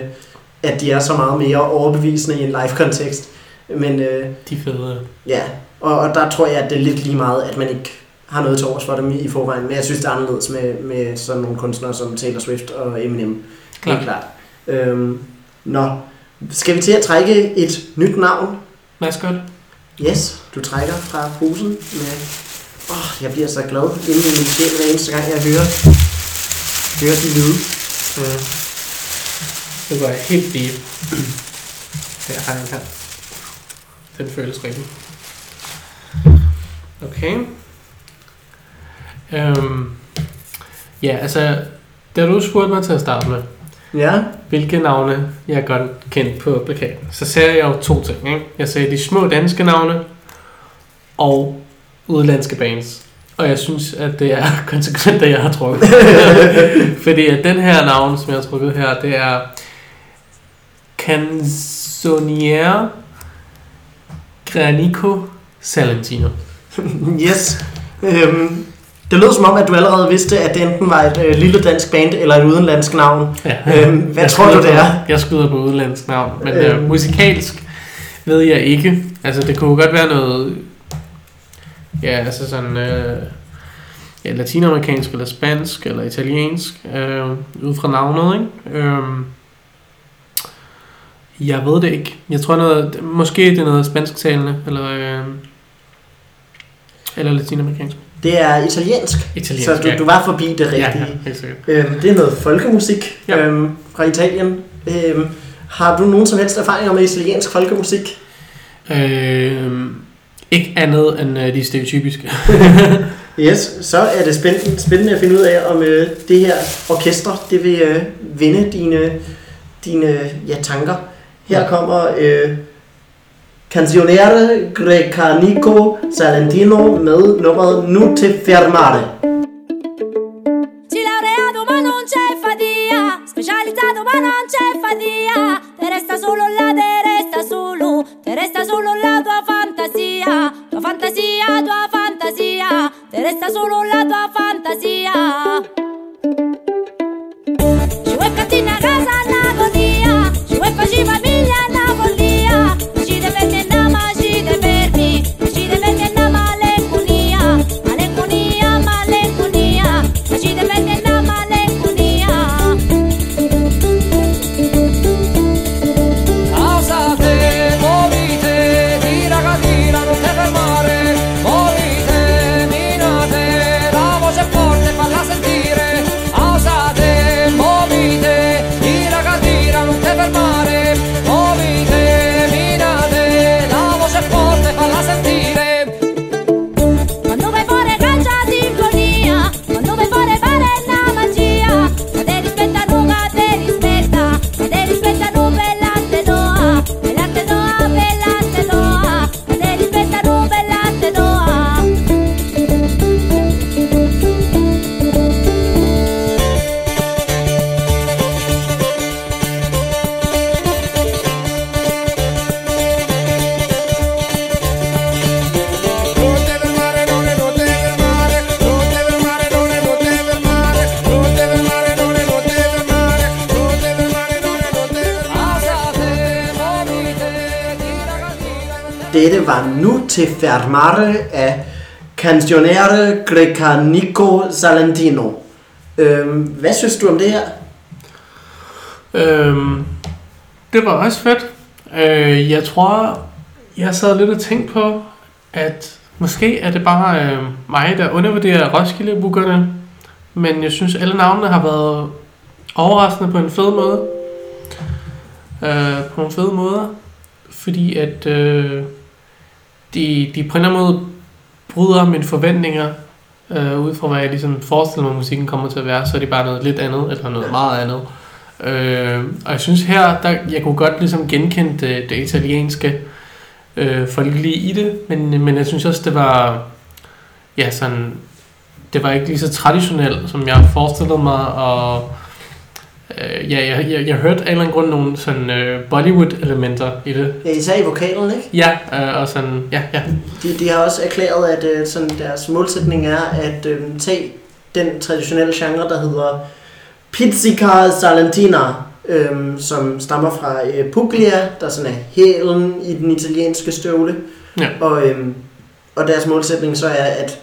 at de er så meget mere overbevisende i en live-kontekst. Men øh, De fede. ja, og, og der tror jeg, at det er lidt lige meget, at man ikke har noget til overs for dem i, forvejen. Men jeg synes, det er anderledes med, med sådan nogle kunstnere som Taylor Swift og Eminem. Klart. Helt klart. Øhm, nå, skal vi til at trække et nyt navn? Maskot. Yes, du trækker fra posen med... Åh, oh, jeg bliver så glad inde i min sjæl hver eneste gang, jeg hører, hører de lyde. Mm. Det går helt deep. Jeg den her. Den føles rigtig. Okay. Øhm, ja, altså, da du spurgte mig til at starte med, Ja, hvilke navne jeg godt kendte på plakaten, så sagde jeg jo to ting. Ikke? Jeg sagde de små danske navne og udlandske bands. Og jeg synes, at det er konsekvent, det jeg har trukket. Fordi at den her navn, som jeg har trukket her, det er Canzoniere Granico Salentino. yes. Øhm, det lød som om, at du allerede vidste, at det enten var et øh, lille dansk band eller et udenlandsk navn. Ja. Øhm, hvad Jeg tror du, det på- er? Jeg skyder på udlandsk navn, men øh, Øhm. musikalsk ved jeg ikke. Altså, det kunne godt være noget... Ja, altså sådan... Øh, ja, latinamerikansk, eller spansk, eller italiensk, øh, ud fra navnet, ikke? Øh, jeg ved det ikke. Jeg tror noget... Måske det er noget spansktalende, eller... Øh, eller latinamerikansk. Det er italiensk, Italiensk, så du, ja. du var forbi det rigtige. Ja, ja. Øhm, det er noget folkemusik Ja. øhm, fra Italien. Øhm, har du nogen som helst erfaringer med italiensk folkemusik? Øh, ikke andet end øh, de stereotypiske. Yes, så er det spændende, spændende at finde ud af, om øh, det her orkester det vil øh, vinde dine, dine ja, tanker. Her Ja. kommer øh, Canzoniere Grecanico Salentino med nummeret Nu te fermare. Ci laureato ma non c'è fatia, specializzato ma non c'è fatia, te resta solo la, te resta solo, te resta solo la tua fantasia, tua fantasia, tua fantasia, te resta solo la tua var til fermare af Canzionere Grecanico Salentino. Øhm, hvad synes du om det her? Øhm, det var også fedt. Øh, jeg tror, jeg sad lidt og tænkte på, at måske er det bare øh, mig, der undervurderer Roskilde-bookerne. Men jeg synes, alle navnene har været overraskende på en fed måde. Øh, på nogle fede måder. Fordi at øh, de, de på en eller anden måde bryder mine forventninger øh, ud fra hvad jeg ligesom forestiller mig, musikken kommer til at være, så er det bare noget lidt andet, eller noget meget andet. Øh, og jeg synes her, der, jeg kunne godt ligesom genkende det, det italienske øh, folkelige i det, men, men jeg synes også, det var, ja sådan, det var ikke lige så traditionelt, som jeg forestillede mig, og øh, ja, jeg, jeg, jeg hørte af en eller anden grund nogle sådan øh, Bollywood-elementer i det. Ja, især i vokalen, ikke? Ja, øh, og sådan, ja, ja, De, de har også erklæret, at øh, sådan deres målsætning er at øh, tage den traditionelle genre, der hedder Pizzica Salentina, øh, som stammer fra øh, Puglia, der sådan er hælen i den italienske støvle. Ja. Og, øh, og deres målsætning så er at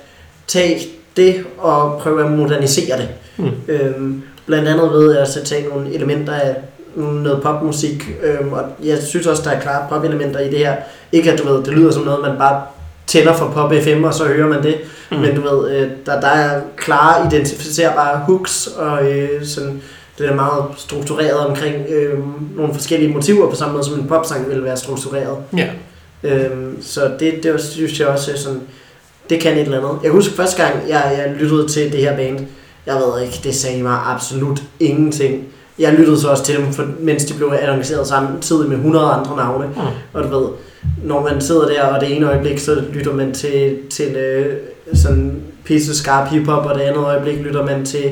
tage det og prøve at modernisere det. Mm. Øhm, blandt andet ved at så tage nogle elementer af noget popmusik, øhm, og jeg synes også, der er klare popelementer i det her. Ikke at du ved, det lyder som noget, man bare tænder for pop FM, og så hører man det. Mm. Men du ved, øh, der, der er klare, identificerbare hooks, og øh, sådan, det er meget struktureret omkring øh, nogle forskellige motiver, på samme måde som en popsang ville være struktureret. ja. Øhm, så det, det var, synes jeg også sådan, det kan et eller andet. Jeg husker første gang, jeg, jeg lyttede til det her band, jeg ved ikke, det sagde mig absolut ingenting. Jeg lyttede så også til dem, for, mens de blev annonceret samtidig med 100 andre navne. Mm. Og du ved, når man sidder der, og det ene øjeblik, så lytter man til, til øh, sådan pisse skarp hiphop, og det andet øjeblik lytter man til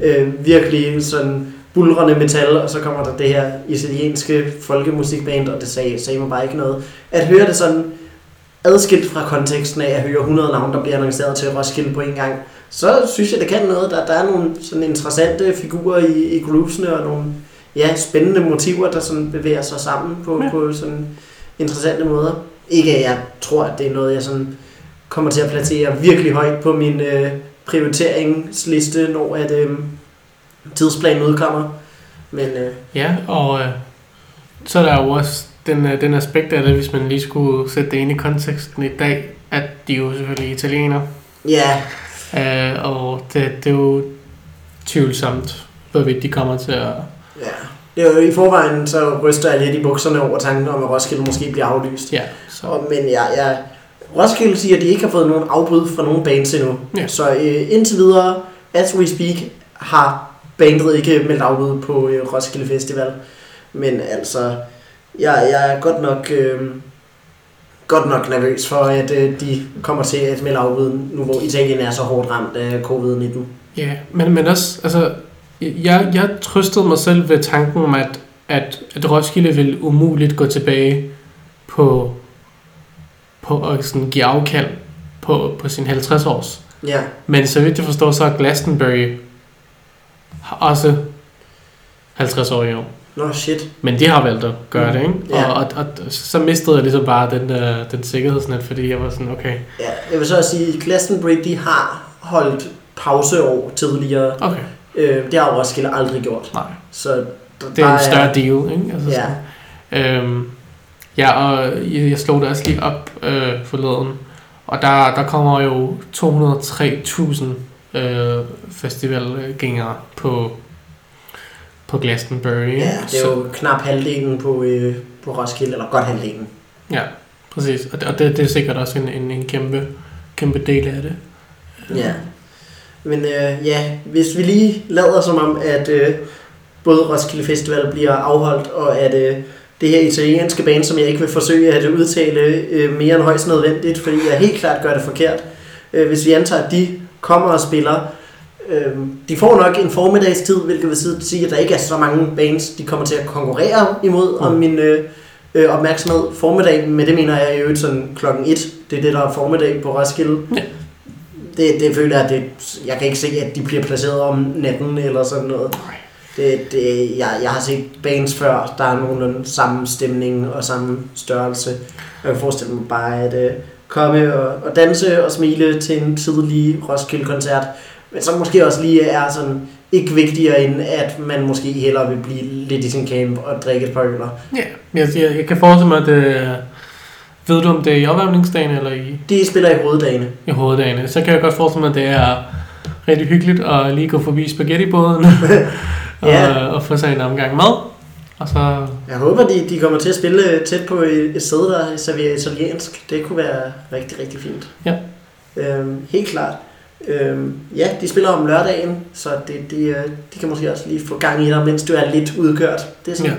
øh, virkelig sådan bulrende metal, og så kommer der det her italienske folkemusikband, og det sagde, sagde mig bare ikke noget. At høre det sådan adskilt fra konteksten af at høre 100 navne, der bliver annonceret til Roskilde på en gang, så synes jeg, det kan noget. Der, der er nogle sådan interessante figurer i, i groovesene, og nogle ja, spændende motiver, der sådan bevæger sig sammen på, Ja. på sådan interessante måder. Ikke at jeg tror, at det er noget, jeg sådan kommer til at placere virkelig højt på min øh, prioriteringsliste, når at, øh, tidsplanen udkommer. Men øh, Ja, og øh, så er der jo også den, øh, den aspekt af det, hvis man lige skulle sætte det ind i konteksten i dag, at de jo selvfølgelig italienere, ja, øh, og det, det er jo tvivlsomt, hvorvidt de kommer til at... ja. Det er jo i forvejen, så ryster jeg lidt i bukserne over tanken om, at Roskilde måske bliver aflyst. Ja, så, Og, men jeg, jeg, Roskilde siger, at de ikke har fået nogen afbud fra nogen bands endnu. Ja. Så øh, indtil videre, as we speak, har bandet ikke meldt afbud på øh, Roskilde Festival. Men altså, jeg, jeg er godt nok, øh, godt nok nervøs for, at øh, de kommer til at melde afbud, nu hvor Italien er så hårdt ramt af covid-19. ja, men, men også, altså, jeg, jeg trøstede mig selv ved tanken om, at, at, at Roskilde ville umuligt gå tilbage på, på at sådan give afkald på, på sin 50 års. Ja, Men så vidt jeg forstår, så er Glastonbury også 50 år i år. Nå shit. Men de har valgt at gøre det, ikke? Ja. Og, og, og så mistede jeg ligesom bare den, der, den sikkerhedsnet, fordi jeg var sådan, okay, Ja, jeg vil så også sige, at Glastonbury, de har holdt pauseår tidligere. okay, Øh, det har Roskilde aldrig gjort. nej. Så der, Det er en større deal, ikke? Altså, Ja, sådan. Øhm, ja, og jeg, jeg slog det også lige op øh, forleden, og der, der kommer jo 203.000 øh, festivalgængere på, på Glastonbury. ja, det er jo knap halvdelen på, øh, på Roskilde, eller godt halvdelen. Ja, præcis. Og det, og det, det er sikkert også en, en, en kæmpe, kæmpe del af det. Ja. Men øh, ja, hvis vi lige lader som om, at øh, både Roskilde Festival bliver afholdt, og at øh, det her italienske band, som jeg ikke vil forsøge at udtale øh, mere end højst nødvendigt, fordi jeg helt klart gør det forkert. Øh, hvis vi antager, at de kommer og spiller, øh, de får nok en formiddagstid, hvilket vil sige, at der ikke er så mange bands, de kommer til at konkurrere imod om min øh, øh, opmærksomhed. Formiddag, med det mener jeg jo sådan klokken 1. Det er det, der er formiddag på Roskilde. Det, det føler jeg, at det, jeg kan ikke se, at de bliver placeret om natten eller sådan noget. Det, det, jeg, jeg har set bands før, der er nogenlunde samme stemning og samme størrelse. Jeg kan forestille mig bare at uh, komme og, og danse og smile til en tidlig Roskilde-koncert, men så måske også lige er sådan ikke vigtigere end at man måske hellere vil blive lidt i sin camp og drikke et par øller. Ja, jeg, jeg, jeg kan forestille mig, at det, er- ved du om det er i opvarmningsdagen eller i, De spiller i hoveddagene. i hoveddagene, så kan jeg godt forestille mig, at det er rigtig hyggeligt at lige gå forbi spaghettibåden og, Ja. og få sig en omgang mad. Og så, Jeg håber, de, de kommer til at spille tæt på et, et sted, der serverer italiensk. Det kunne være rigtig, rigtig fint. Ja. Øhm, helt klart. Øhm, ja, de spiller om lørdagen, så det, de, øh, de kan måske også lige få gang i dig, mens du er lidt udkørt. Det er sådan, Ja,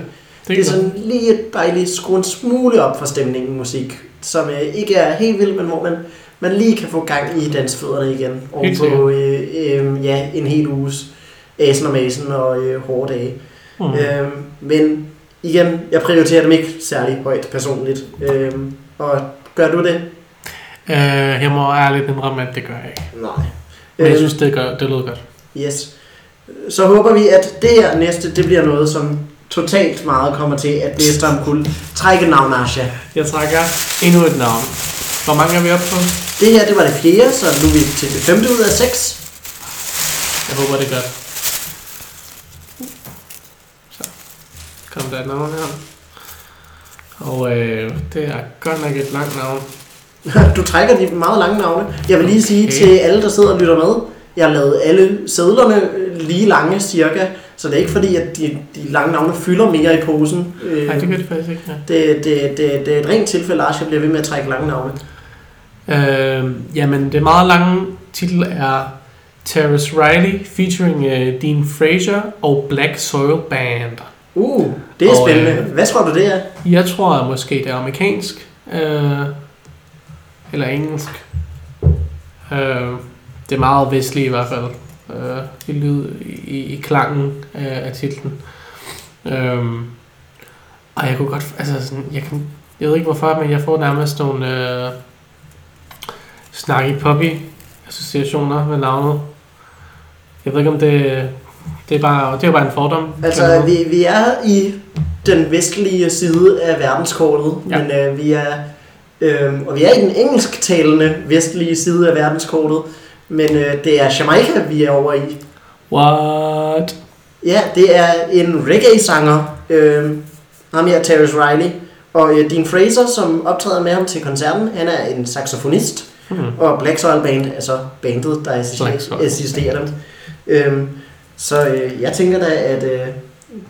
det, det er sådan lige et dejligt skrue en smule op for stemningen musik, som øh, ikke er helt vild, men hvor man, man lige kan få gang i dansfødderne igen. Og på øh, øh, ja, en hel uges asen og masen og øh, hårde dage. Mm. Øhm, men igen, jeg prioriterer dem ikke særlig højt personligt. Øhm, og gør du det? Øh, jeg må ærligt indrømme, at det gør jeg ikke. Nej. Men jeg Øhm, synes, det, gør, det lød godt. Yes. Så håber vi, at det her næste, det bliver noget, som totalt meget kommer til at blæse om kul. Træk et navn, Asha. Jeg trækker endnu et navn. Hvor mange er vi oppe på? Det her, det var det fjerde, så nu er vi til det femte ud af seks. Jeg håber, det er godt. Så kom der et navn her. Og øh, det er godt nok et langt navn. Du trækker de meget lange navne. Jeg vil lige sige Okay. til alle, der sidder og lytter med, jeg har lavet alle sædlerne øh, lige lange cirka, så det er ikke fordi, at de, de lange navne fylder mere i posen. Øh, Nej, det gør det faktisk ikke. Ja. det, det, det, det er et rent tilfælde, Lars, jeg bliver ved med at trække lange navne. Øh, jamen, det meget lange titel er Terrace Riley featuring uh, Dean Fraser og Black Soil Band. Uh, det er Og, spændende. øh, Hvad tror du, det er? Jeg tror at måske det er amerikansk. Øh, eller engelsk. Øh, det er meget vestligt i hvert fald. Øh, i, lyd, i, i klangen af, af titlen. Øh, og jeg kunne godt... Altså sådan, jeg, kan, jeg ved ikke hvorfor, men jeg får nærmest nogle... Øh, snakke poppy associationer med navnet. Jeg ved ikke om det... Det er bare, det er bare en fordom. Altså, vi, vi er i den vestlige side af verdenskortet, ja. men øh, vi er øh, og vi er i den engelsktalende vestlige side af verdenskortet, men øh, det er Jamaica, vi er over i. What? Ja, det er en reggae-sanger, øh, ham her, Terrence Riley, og øh, Dean Fraser, som optræder med ham til koncerten, han er en saxofonist, Hmm. og Black Soil Band er så bandet, der assisterer, assisterer dem. Øhm, så øh, jeg tænker da, at øh,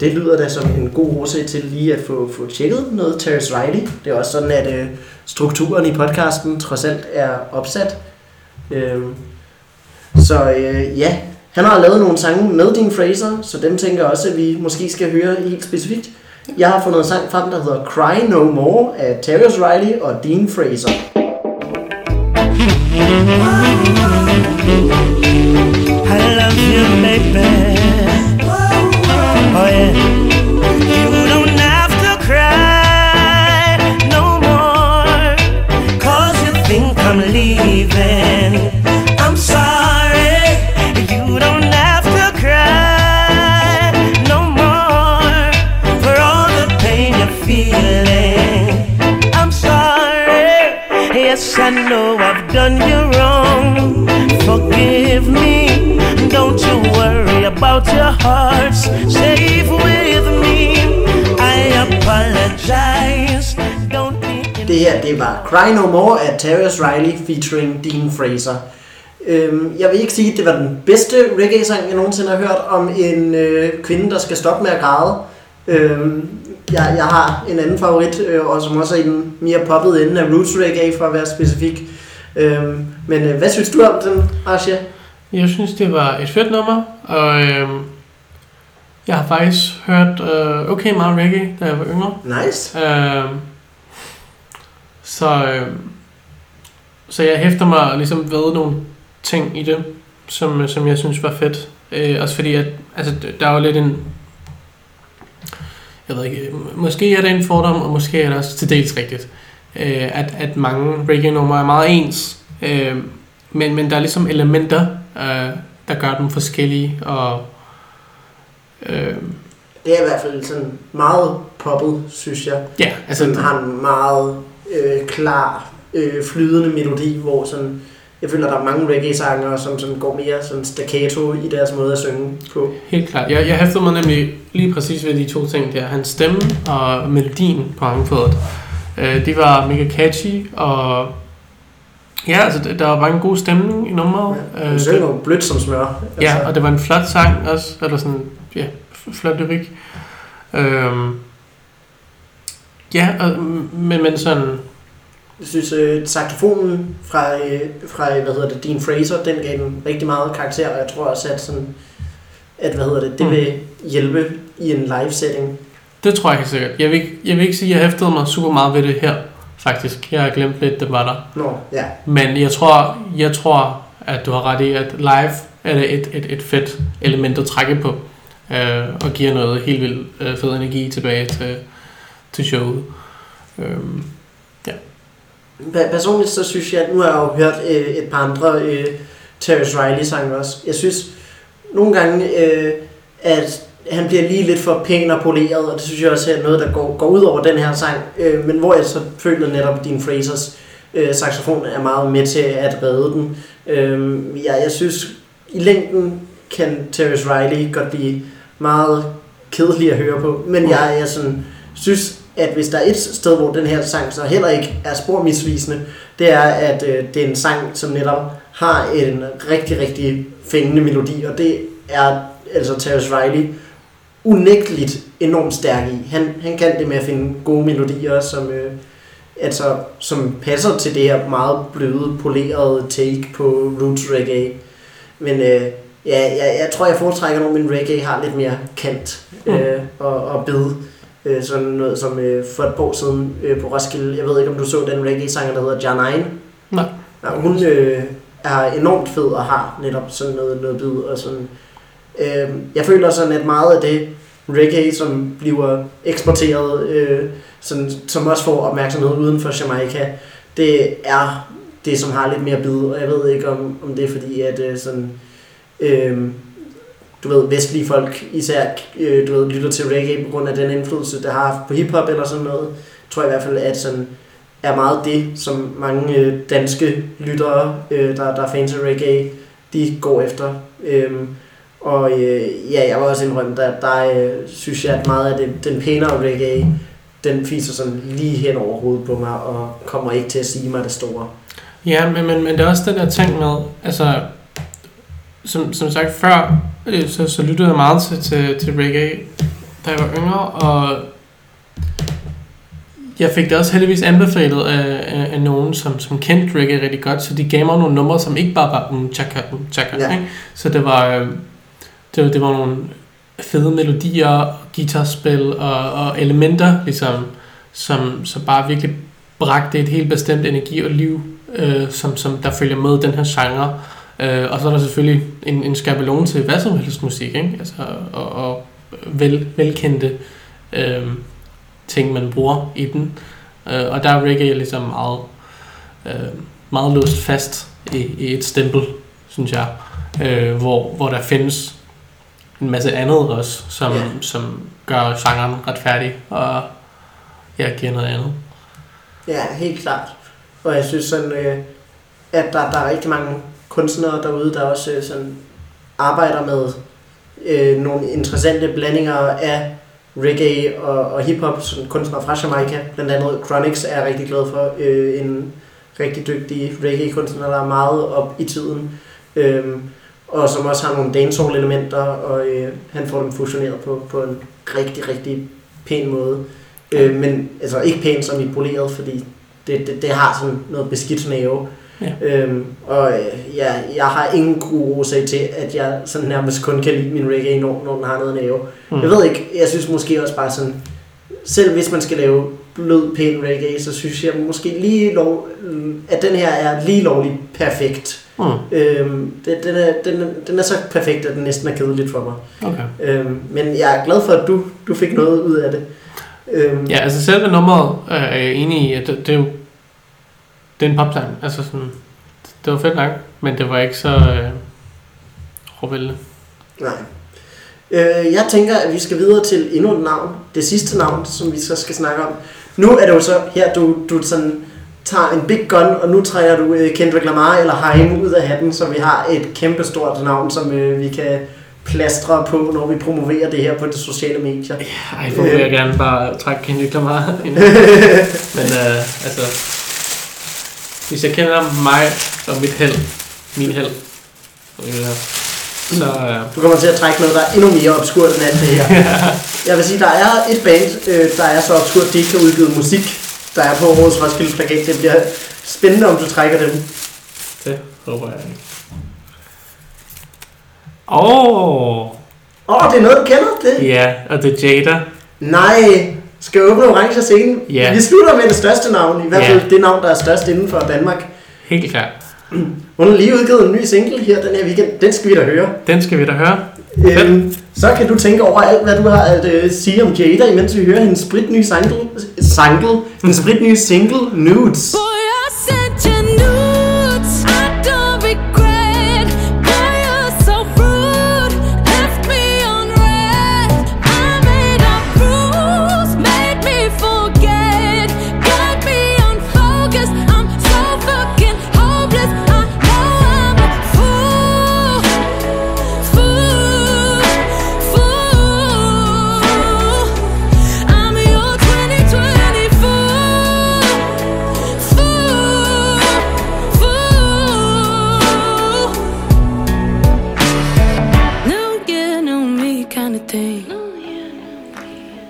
det lyder da som en god årsag til lige at få, få tjekket noget Terrence Riley. Det er også sådan, at øh, strukturen i podcasten trods alt er opsat. Øh, så øh, ja, han har lavet nogle sange med Dean Fraser, så dem tænker jeg også, at vi måske skal høre helt specifikt. Jeg har fundet en sang frem, der hedder Cry No More af Terrence Riley og Dean Fraser. I love you, I know I've done you wrong. Forgive me. About your hearts. Safe with me. I apologize. Don't be Det her, det var Cry No More af Terrence Riley featuring Dean Fraser. Øhm, jeg vil ikke sige, at det var den bedste reggae-sang, jeg nogensinde har hørt om en øh, kvinde, der skal stoppe med at græde. Øhm, jeg, jeg har en anden favorit, øh, og som også er i den mere poppede ende af roots reggae, for at være specifik. Øhm, men øh, hvad synes du om den, Asha? Jeg synes, det var et fedt nummer, og øhm, jeg har faktisk hørt øh, okay meget reggae, da jeg var yngre. Nice. Øhm, så, øhm, så jeg hæfter mig ligesom ved nogle ting i det, som, som jeg synes var fedt. Øh, også fordi, at altså, der er jo lidt en... Jeg ved ikke, måske er det en fordom, og måske er det også til dels rigtigt. Øh, at, at mange reggae-numre er meget ens. Øh, men, men der er ligesom elementer, øh, der gør dem forskellige, og Øh, Det er i hvert fald sådan meget poppet, synes jeg. ja, altså, Sådan har en meget øh, klar, øh, flydende melodi, hvor sådan, jeg føler, der er mange reggae-sangere, som sådan går mere sådan staccato i deres måde at synge på. Helt klart. Jeg, jeg hæftede mig nemlig lige præcis ved de to ting der. Hans stemme og melodien på omkvædet. Øh, de var mega catchy, og ja, altså, der- var en god stemning i nummeret. Ja, Øh, synger jo blødt som smør. Ja, og det var en flot sang også, eller sådan, ja, flot lyrik. Øhm, ja, og, men, men sådan, Jeg synes, øh, saxofonen fra, øh, fra, hvad hedder det, Dean Fraser, den gav den rigtig meget karakter, og jeg tror også, at, sådan, at hvad hedder det, det Mm. vil hjælpe i en live setting. det tror jeg helt sikkert. Jeg vil, ikke, jeg vil ikke sige, at jeg hæftede mig super meget ved det her, faktisk. Jeg har glemt lidt, det var der. Nå, ja. Men jeg tror, jeg tror, at du har ret i, at live er det et, et, et fedt element at trække på, øh, og giver noget helt vildt øh, fed energi tilbage til, til showet. Øhm, Pa- Personligt så synes jeg, at nu har jeg jo hørt øh, et par andre øh, Terrence Riley sange også. Jeg synes nogle gange, øh, at han bliver lige lidt for pæn og poleret, og det synes jeg også er noget, der går, går ud over den her sang. Øh, men hvor jeg så føler netop, Dean Frasers øh, saxofon er meget med til at redde den. Øh, jeg, jeg synes, i længden kan Terrence Riley godt blive meget kedelig at høre på, men jeg, jeg sådan, synes, at hvis der er et sted, hvor den her sang så heller ikke er spor misvisende, det er, at øh, det er en sang, som netop har en rigtig, rigtig fængende melodi, og det er altså Terrence Riley unægteligt enormt stærk i. Han, han kan det med at finde gode melodier, som, øh, altså, som passer til det her meget bløde, polerede take på roots reggae. Men øh, ja, jeg, jeg tror, jeg foretrækker, når min reggae har lidt mere kant øh, og, og bid. Øh, sådan noget som øh, for et par år siden øh, på Roskilde. Jeg ved ikke, om du så den reggae-sanger, der hedder Janine. Nej. Nej, hun øh, er enormt fed og har netop sådan noget, noget bid. Og sådan. Øh, jeg føler sådan, at meget af det reggae, som bliver eksporteret, øh, sådan, som også får opmærksomhed uden for Jamaica, det er det, som har lidt mere bid. Og jeg ved ikke, om, om det er fordi, at øh, sådan... Øh, du ved, vestlige folk især øh, du ved, lytter til reggae på grund af den indflydelse, det har haft på hiphop eller sådan noget. Jeg tror i hvert fald, at sådan er meget det, som mange øh, danske lyttere, øh, der, der er fans af reggae, de går efter. Øh, og øh, ja, jeg var også indrømme, at der øh, synes jeg, at meget af det, den pænere reggae, den fiser sådan lige hen over hovedet på mig, og kommer ikke til at sige mig det store. Ja, men, men, men det er også den der ting med, altså, som, som sagt før, øh, så, så lyttede jeg meget til, til, til reggae, da jeg var yngre, og jeg fik det også heldigvis anbefalet af, af, af nogen, som, som kendte reggae rigtig godt, så de gav mig nogle numre, som ikke bare var um, chaka, um, chaka, Ja. ikke? Så det var, øh, det, var- det var nogle fede melodier, guitarspil og, og elementer, ligesom, som, som bare virkelig bragte et helt bestemt energi og liv, øh, som, som der følger med den her genre. Øh, og så er der selvfølgelig en, en skabelon til hvad som helst musik, ikke? Altså, og, og vel, velkendte øh, ting, man bruger i den. Øh, og der er reggae ligesom meget, øh, meget låst fast i, i et stempel, synes jeg. Øh, hvor, hvor der findes en masse andet også, som, Ja. som gør genren retfærdig og ja, giver noget andet. Ja, helt klart. Og jeg synes sådan, øh, at der, der er rigtig mange kunstnere derude, der også øh, sådan arbejder med øh, nogle interessante blandinger af reggae og, og hiphop, sådan kunstnere fra Jamaica. Blandt andet Chronix er jeg rigtig glad for. Øh, en rigtig dygtig reggae-kunstner, der er meget op i tiden. Øhm, og som også har nogle dancehall-elementer, og øh, han får dem fusioneret på, på en rigtig, rigtig pæn måde. Øh, men altså ikke pænt som i poleret, fordi det, det, det har sådan noget beskidt mave. Ja. Øhm, og øh, ja, jeg har ingen god årsag til, at jeg sådan nærmest kun kan lide min reggae, når, når den har noget mave. Mm. Jeg ved ikke, jeg synes måske også bare sådan, selv hvis man skal lave blød, pæn reggae, så synes jeg måske lige lov, at den her er lige lovligt perfekt. Mm. Øhm, det, den, er, den, den er så perfekt, at den næsten er kedeligt for mig. Okay. Øhm, men jeg er glad for, at du, du fik noget ud af det. Øhm, Ja, altså selve nummeret øh, er jeg enig i, at det, det er jo det er en popsang. Altså sådan, det var fedt nok, men det var ikke så øh, råvældende. Nej. Øh, jeg tænker, at vi skal videre til endnu et navn. Det sidste navn, som vi så skal snakke om. Nu er det jo så her, du, du sådan tager en big gun, og nu trækker du øh, Kendrick Lamar eller Haim ud af hatten, så vi har et kæmpestort navn, som øh, vi kan plastre på, når vi promoverer det her på de sociale medier. Ej, hvor vil jeg gerne bare trække Kendrick Lamar ind. Men øh, altså, hvis jeg kender mig som mit held, min held, øh, så øh, Du kommer til at trække noget, der er endnu mere obskurt end alt det her. Jeg vil sige, der er et band, øh, der er så obskurt, at de ikke har udgivet musik, der er på årets Roskilde plakat. Det bliver spændende, om du trækker dem. det håber jeg ikke. Åh, oh, Åh, oh, det er noget, du kender, det? ja, og det er Jada. Nej, skal åbne orange scene. Ja. Vi slutter med det største navn, i hvert fald Ja. det navn, der er størst inden for Danmark. Helt klart. Hun har lige udgivet en ny single her den her weekend. Den skal vi da høre. Den skal vi da høre. Øhm, så kan du tænke over alt, hvad du har at øh, sige om Jada, imens vi hører hendes spritnye single, single hendes spritnye single, Nudes.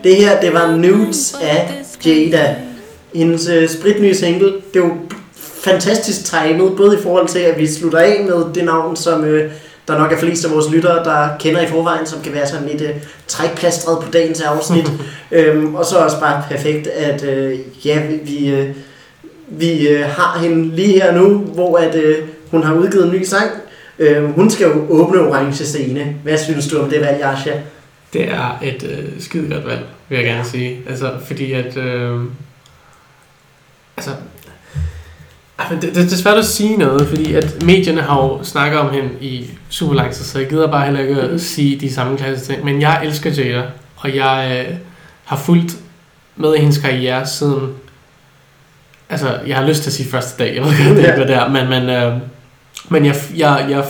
Det her, det var Nudes af Jada. Hendes øh, spritnye single. Det jo fantastisk timet, både i forhold til, at vi slutter af med det navn, som øh, der nok er flest af vores lyttere, der kender i forvejen, som kan være sådan lidt øh, trækplastret på dagens afsnit. øhm, og så også bare perfekt, at øh, ja, vi, vi, øh, vi øh, har hende lige her nu, hvor at, øh, hun har udgivet en ny sang. Øh, hun skal jo åbne orange scene. Hvad synes du om det valg, Asha? Det er et øh, skide godt valg, vil jeg gerne sige. Altså, fordi at... Øh, altså... men Det, det, det er svært at sige noget, fordi at medierne har jo snakket om hende i super lang tid, så jeg gider bare heller ikke at sige de samme klasse ting. Men jeg elsker Jada, og jeg øh, har fulgt med i hendes karriere siden... Altså, jeg har lyst til at sige første dag, jeg ved godt, det ikke var der, men, men, øh, men jeg, jeg, jeg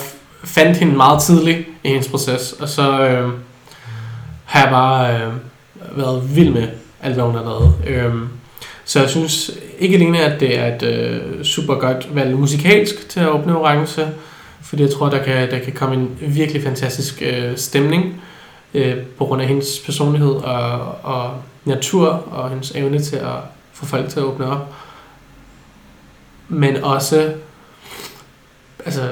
fandt hende meget tidligt i hendes proces, og så... Øh, har jeg bare øh, været vild med alt, hvad hun har lavet. Øhm, så jeg synes ikke alene, at det er et øh, super godt valg musikalsk til at åbne Orange, fordi jeg tror, der kan, der kan komme en virkelig fantastisk øh, stemning øh, på grund af hendes personlighed og, og natur og hendes evne til at få folk til at åbne op. Men også, altså,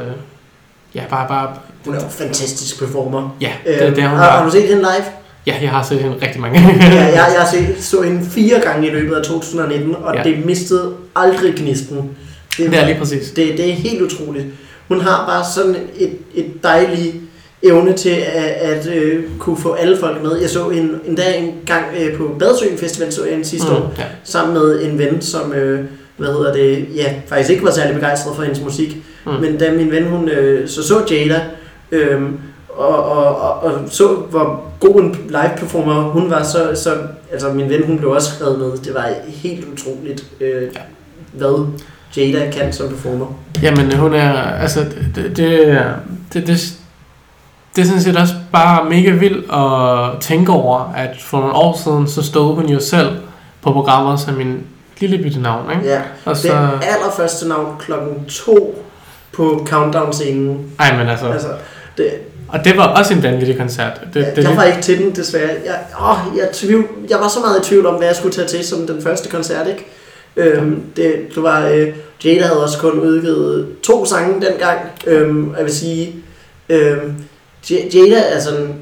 ja, bare, bare, Hun er en fantastisk performer. ja, det, det er hun har, har du set hende live? Ja, jeg har set hende rigtig mange gange. ja, jeg, jeg har set, så hende fire gange i løbet af 2019, og Ja. det mistede aldrig gnisten. Det er lige præcis. det, det er helt utroligt. Hun har bare sådan et, et dejligt evne til at, at øh, kunne få alle folk med. Jeg så en, en dag en gang øh, på Badsøen Festival, så jeg en sidste mm. år, ja. sammen med en ven, som øh, hvad hedder det, ja, faktisk ikke var særlig begejstret for hendes musik. Mm. Men da min ven, hun øh, så så Jada, øh, og, og, og, og, så hvor god en live performer hun var, så, så altså min ven, hun blev også skrevet med. Det var helt utroligt, øh, Ja. hvad Jada kan som performer. Jamen, hun er, altså, det, det, det, det, det er sådan set også bare mega vildt at tænke over, at for nogle år siden, så stod hun jo selv på programmet som en lille bitte navn, ikke? Ja. Og Det så, allerførste navn klokken to på countdown-scenen. ej, men altså, Altså, det, og det var også en vanvittig koncert. Det, det, det, jeg var ikke til den, desværre. Jeg, åh, jeg, tvivl, jeg var så meget i tvivl om, hvad jeg skulle tage til som den første koncert, ikke? Øhm, det, det var, øh, Jada havde også kun udgivet to sange dengang. Øhm, jeg vil sige, øhm, Jada er sådan,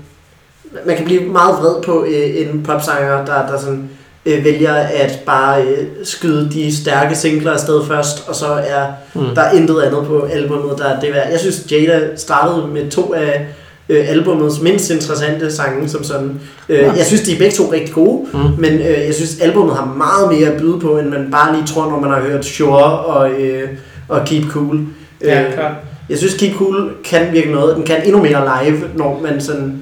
man kan blive meget vred på øh, en popsanger, der, der sådan, øh, vælger at bare øh, skyde de stærke singler afsted først, og så er mm. der er intet andet på albummet, der er det værd. Jeg synes, Jada startede med to af øh, albumets mindst interessante sange, som sådan. Øh, Ja. Jeg synes, de er begge to rigtig gode, Mm. men øh, jeg synes, albummet har meget mere at byde på, end man bare lige tror, når man har hørt Sure og, øh, og Keep Cool. Ja, Øh, klart. jeg synes, Keep Cool kan virkelig noget. Den kan endnu mere live, når man sådan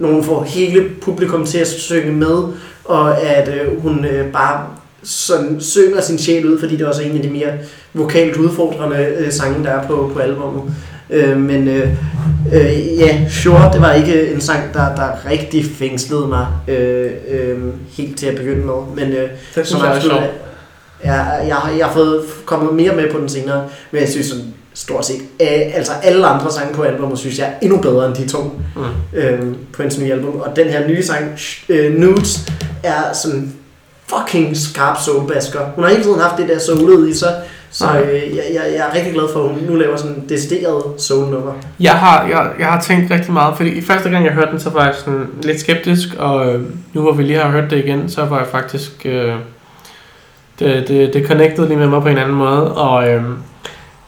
hun får hele publikum til at synge med, og at øh, hun øh, bare sådan synger sin sjæl ud, fordi det er også en af de mere vokalt udfordrende øh, sange, der er på, på albumet. Øh, men øh, øh, ja, Sure, det var ikke en sang, der, der rigtig fængslede mig øh, øh, helt til at begynde med. Men øh, Det synes jeg er sjovt. Jeg, har- jeg har fået kommet mere med på den senere, men jeg synes sådan, stort set, øh, altså alle andre sange på albumet, synes jeg er endnu bedre end de to Mm. øh, på hendes nye album. Og den her nye sang, øh, Nudes, er sådan fucking skarp soulbasker. Hun har hele tiden haft det der soulet i sig, så øh, jeg, jeg, jeg er rigtig glad for, at hun nu laver sådan en decideret soul-nummer. Jeg har, jeg, jeg har tænkt rigtig meget, fordi første gang jeg hørte den, så var jeg sådan lidt skeptisk, og øh, nu hvor vi lige har hørt det igen, så var jeg faktisk, øh, det, det, det connectede lige med mig på en anden måde, og øh,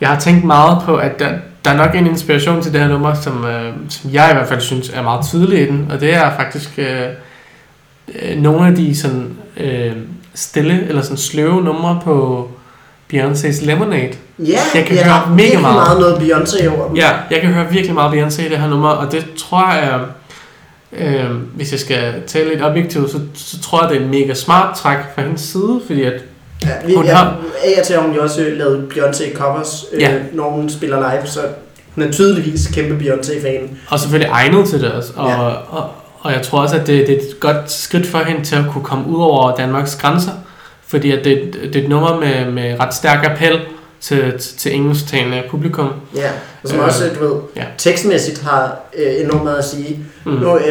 jeg har tænkt meget på, at der, der er nok en inspiration til det her nummer, som, øh, som jeg i hvert fald synes er meget tydelig i den, og det er faktisk øh, øh, nogle af de sådan øh, stille eller sådan sløve numre på Beyoncé's Lemonade. Ja, Jeg kan jeg høre mega virkelig meget. meget noget Beyoncé over den. Ja, jeg kan høre virkelig meget Beyoncé i det her nummer, og det tror jeg, øh, hvis jeg skal tale lidt objektivt, så, så tror jeg, det er en mega smart træk fra hendes side, fordi at, Ja, vi, Hun ja, har- af til har hun jo også øh, lavet Beyoncé covers, øh, Ja. når hun spiller live, så hun er tydeligvis kæmpe Beyoncé-fan. og selvfølgelig egnet til det også, og, Ja. og, og jeg tror også, at det, det er et godt skridt for hende til at kunne komme ud over Danmarks grænser, fordi at det, det er et nummer med, med ret stærk appel til, til, til engelsktalende publikum. Ja, og som Øh, også, du ved, ja. tekstmæssigt har øh, enormt meget at sige. Mm. Nu, øh,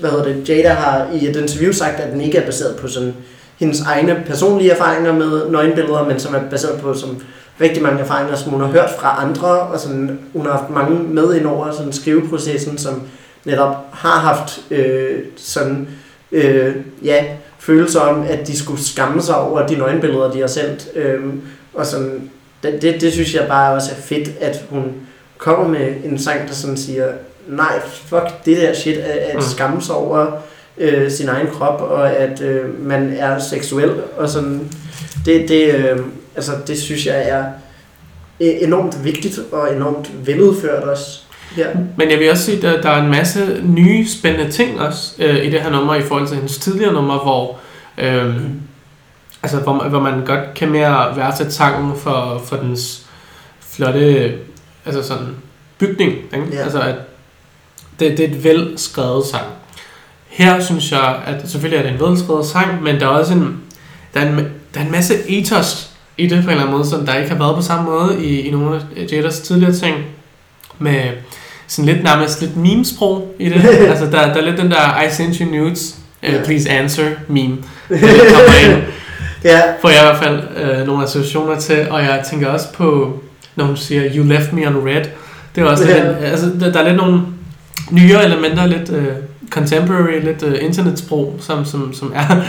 hvad hedder det, Jada har i et interview sagt, at den ikke er baseret på sådan hendes egne personlige erfaringer med nøgenbilleder, men som er baseret på som rigtig mange erfaringer, som hun har hørt fra andre, og sådan, hun har haft mange med ind over sådan skriveprocessen, som netop har haft øh, sådan, øh, ja, følelser om, at de skulle skamme sig over de nøgenbilleder, de har sendt. Øh, og sådan, det, det, det synes jeg bare også er fedt, at hun kommer med en sang, der sådan siger, nej, fuck det der shit, at, at Mm. skamme sig over øh, sin egen krop, og at øh, man er seksuel, og sådan, det, det, øh, altså, det synes jeg er e- enormt vigtigt, og enormt veludført også. Ja. Men jeg vil også sige, at der er en masse nye spændende ting også øh, i det her nummer i forhold til hendes tidligere nummer, hvor, øh, altså, hvor, man- hvor man godt kan mere værdsætte sangen for, for dens flotte altså sådan, bygning. Ikke? Ja. Altså, at det, det er et velskrevet sang. Her synes jeg, at selvfølgelig er det en velskrevet sang, men der er også en, der er en, der er en masse ethos i det på en eller anden måde, som der ikke har været på samme måde i, i nogle af Jadas tidligere ting. Med sådan lidt nærmest lidt meme-sprog i det. altså der, der er lidt den der I sent you nudes, uh, please answer meme. Der kommer ind ja, får jeg i hvert fald øh, nogle associationer til, og jeg tænker også på, når hun siger, you left me on red. Det er også Ja. lidt, altså, der, der er lidt nogle nyere elementer, lidt øh, contemporary, lidt øh, internetsprog, som, som, som, er,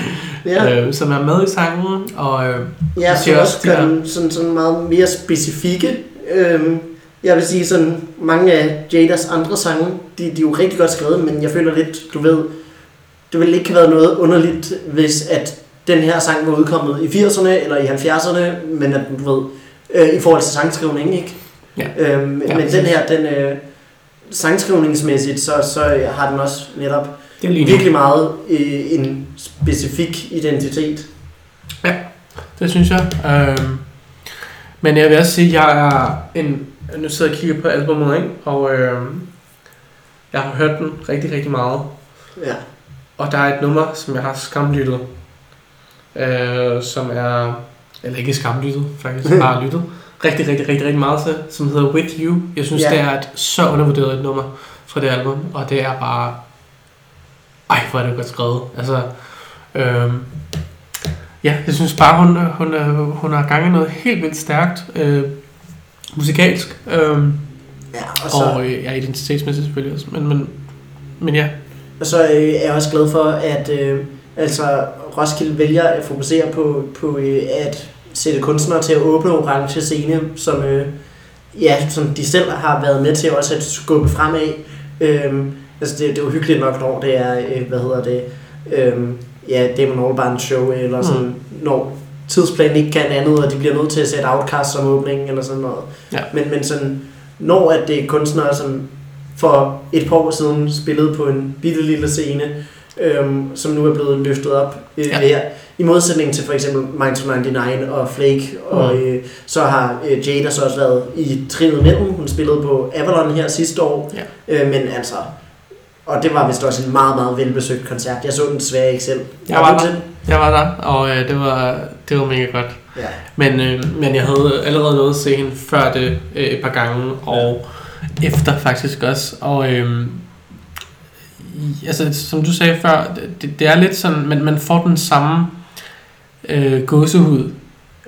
ja. øh, som er med i sangen, og øh, Ja, så også gør de sådan, sådan meget mere specifikke. Øhm, jeg vil sige sådan, mange af Jadas andre sange, de, de er jo rigtig godt skrevet, men jeg føler lidt, du ved, det ville ikke have været noget underligt, hvis at den her sang var udkommet i 80'erne eller i 70'erne, men at du ved, øh, i forhold til sangskrivning, ikke? Ja. Øhm, Ja, men den her, den øh, sangskrivningsmæssigt, så, så øh, har den også netop det virkelig meget øh, en specifik identitet. Det synes jeg. Øhm, men jeg vil også sige, at jeg er en... Nu sidder jeg og kigger på albumet, ikke? og øhm, jeg har hørt den rigtig, rigtig meget. Ja. Og der er et nummer, som jeg har skamlyttet, øh, som er, eller ikke skamlyttet, faktisk, har lyttet rigtig, rigtig, rigtig, rigtig meget til, som hedder With You. Jeg synes, Ja. det er et så undervurderet et nummer fra det album, og det er bare, ej, hvor er det godt skrevet. Altså, øh, ja, jeg synes bare, hun, hun, hun har gang i noget helt vildt stærkt, øh, musikalsk, øh, Ja, og så, og øh, ja, identitetsmæssigt selvfølgelig også, men, men, men ja, Og så øh, er jeg også glad for, at øh, altså Roskilde vælger at fokusere på, på øh, at sætte kunstnere til at åbne orange scene, som, øh, ja, som de selv har været med til også at skubbe fremad. Øhm, altså det, det er jo hyggeligt nok, når det er, øh, hvad hedder det, øhm, ja, Damon Albarn show, eller sådan, mm. når tidsplanen ikke kan andet, og de bliver nødt til at sætte Outcast som åbning, eller sådan noget. Ja. Men, men sådan, når at det er kunstnere, som for et par år siden spillede på en bitte lille scene, øhm, som nu er blevet løftet op øh, Ja. ja. I modsætning til for eksempel Minds 99 og Flake, og Mm. øh, så har øh, Jada så også været i trinet mellem. Hun spillede på Avalon her sidste år, Ja. øh, men altså... Og det var vist også en meget, meget velbesøgt koncert. Jeg så den desværre ikke selv. Jeg var der. Jeg var der, og øh, det, var, det var mega godt. Ja. Men, øh, men jeg havde allerede nået at se hende før det øh, et par gange, og efter faktisk også. Og øh, altså, som du sagde før, det, det er lidt sådan, men man får den samme øh, gåsehud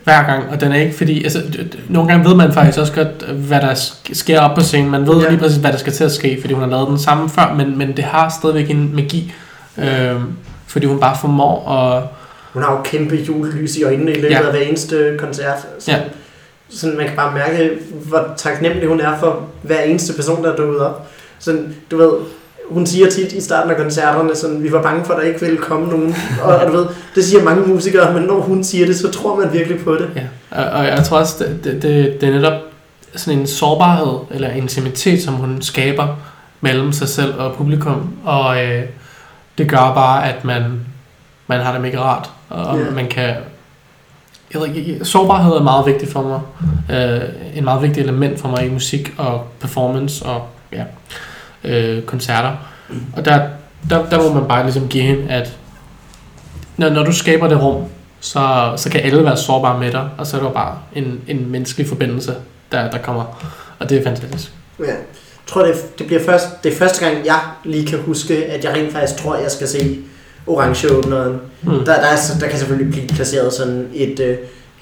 hver gang, og den er ikke fordi, altså nogle gange ved man faktisk også godt, hvad der sk- sker op på scenen, man ved ja. Lige præcis, hvad der skal til at ske, fordi hun har lavet den samme før, men, men det har stadigvæk en magi, øh, fordi hun bare formår at Hun har jo kæmpe julelys i øjnene i løbet Ja. af hver eneste koncert. Sådan, ja. sådan, man kan bare mærke, hvor taknemmelig hun er for hver eneste person, der er dukket op. Sådan, du ved, hun siger tit i starten af koncerterne, sådan, vi var bange for, at der ikke ville komme nogen. Og, og du ved, det siger mange musikere, men når hun siger det, så tror man virkelig på det. Ja, og, og jeg tror også, det, det, det, det er netop sådan en sårbarhed eller intimitet, som hun skaber mellem sig selv og publikum, og øh, det gør bare, at man, man har det mega rart, og Ja. man kan... Jeg ved ikke, sårbarhed er meget vigtigt for mig. Øh, en meget vigtig element for mig i musik og performance og ja, øh, koncerter. Og der, der, der må man bare ligesom give hende, at når, når du skaber det rum, så, så kan alle være sårbare med dig, og så er der bare en, en menneskelig forbindelse, der, der kommer, og det er fantastisk. Ja. Jeg tror, det, det bliver først, det er første gang, jeg lige kan huske, at jeg rent faktisk tror, jeg skal se orange. Mm. Der, der, er, der kan selvfølgelig blive placeret sådan et øh,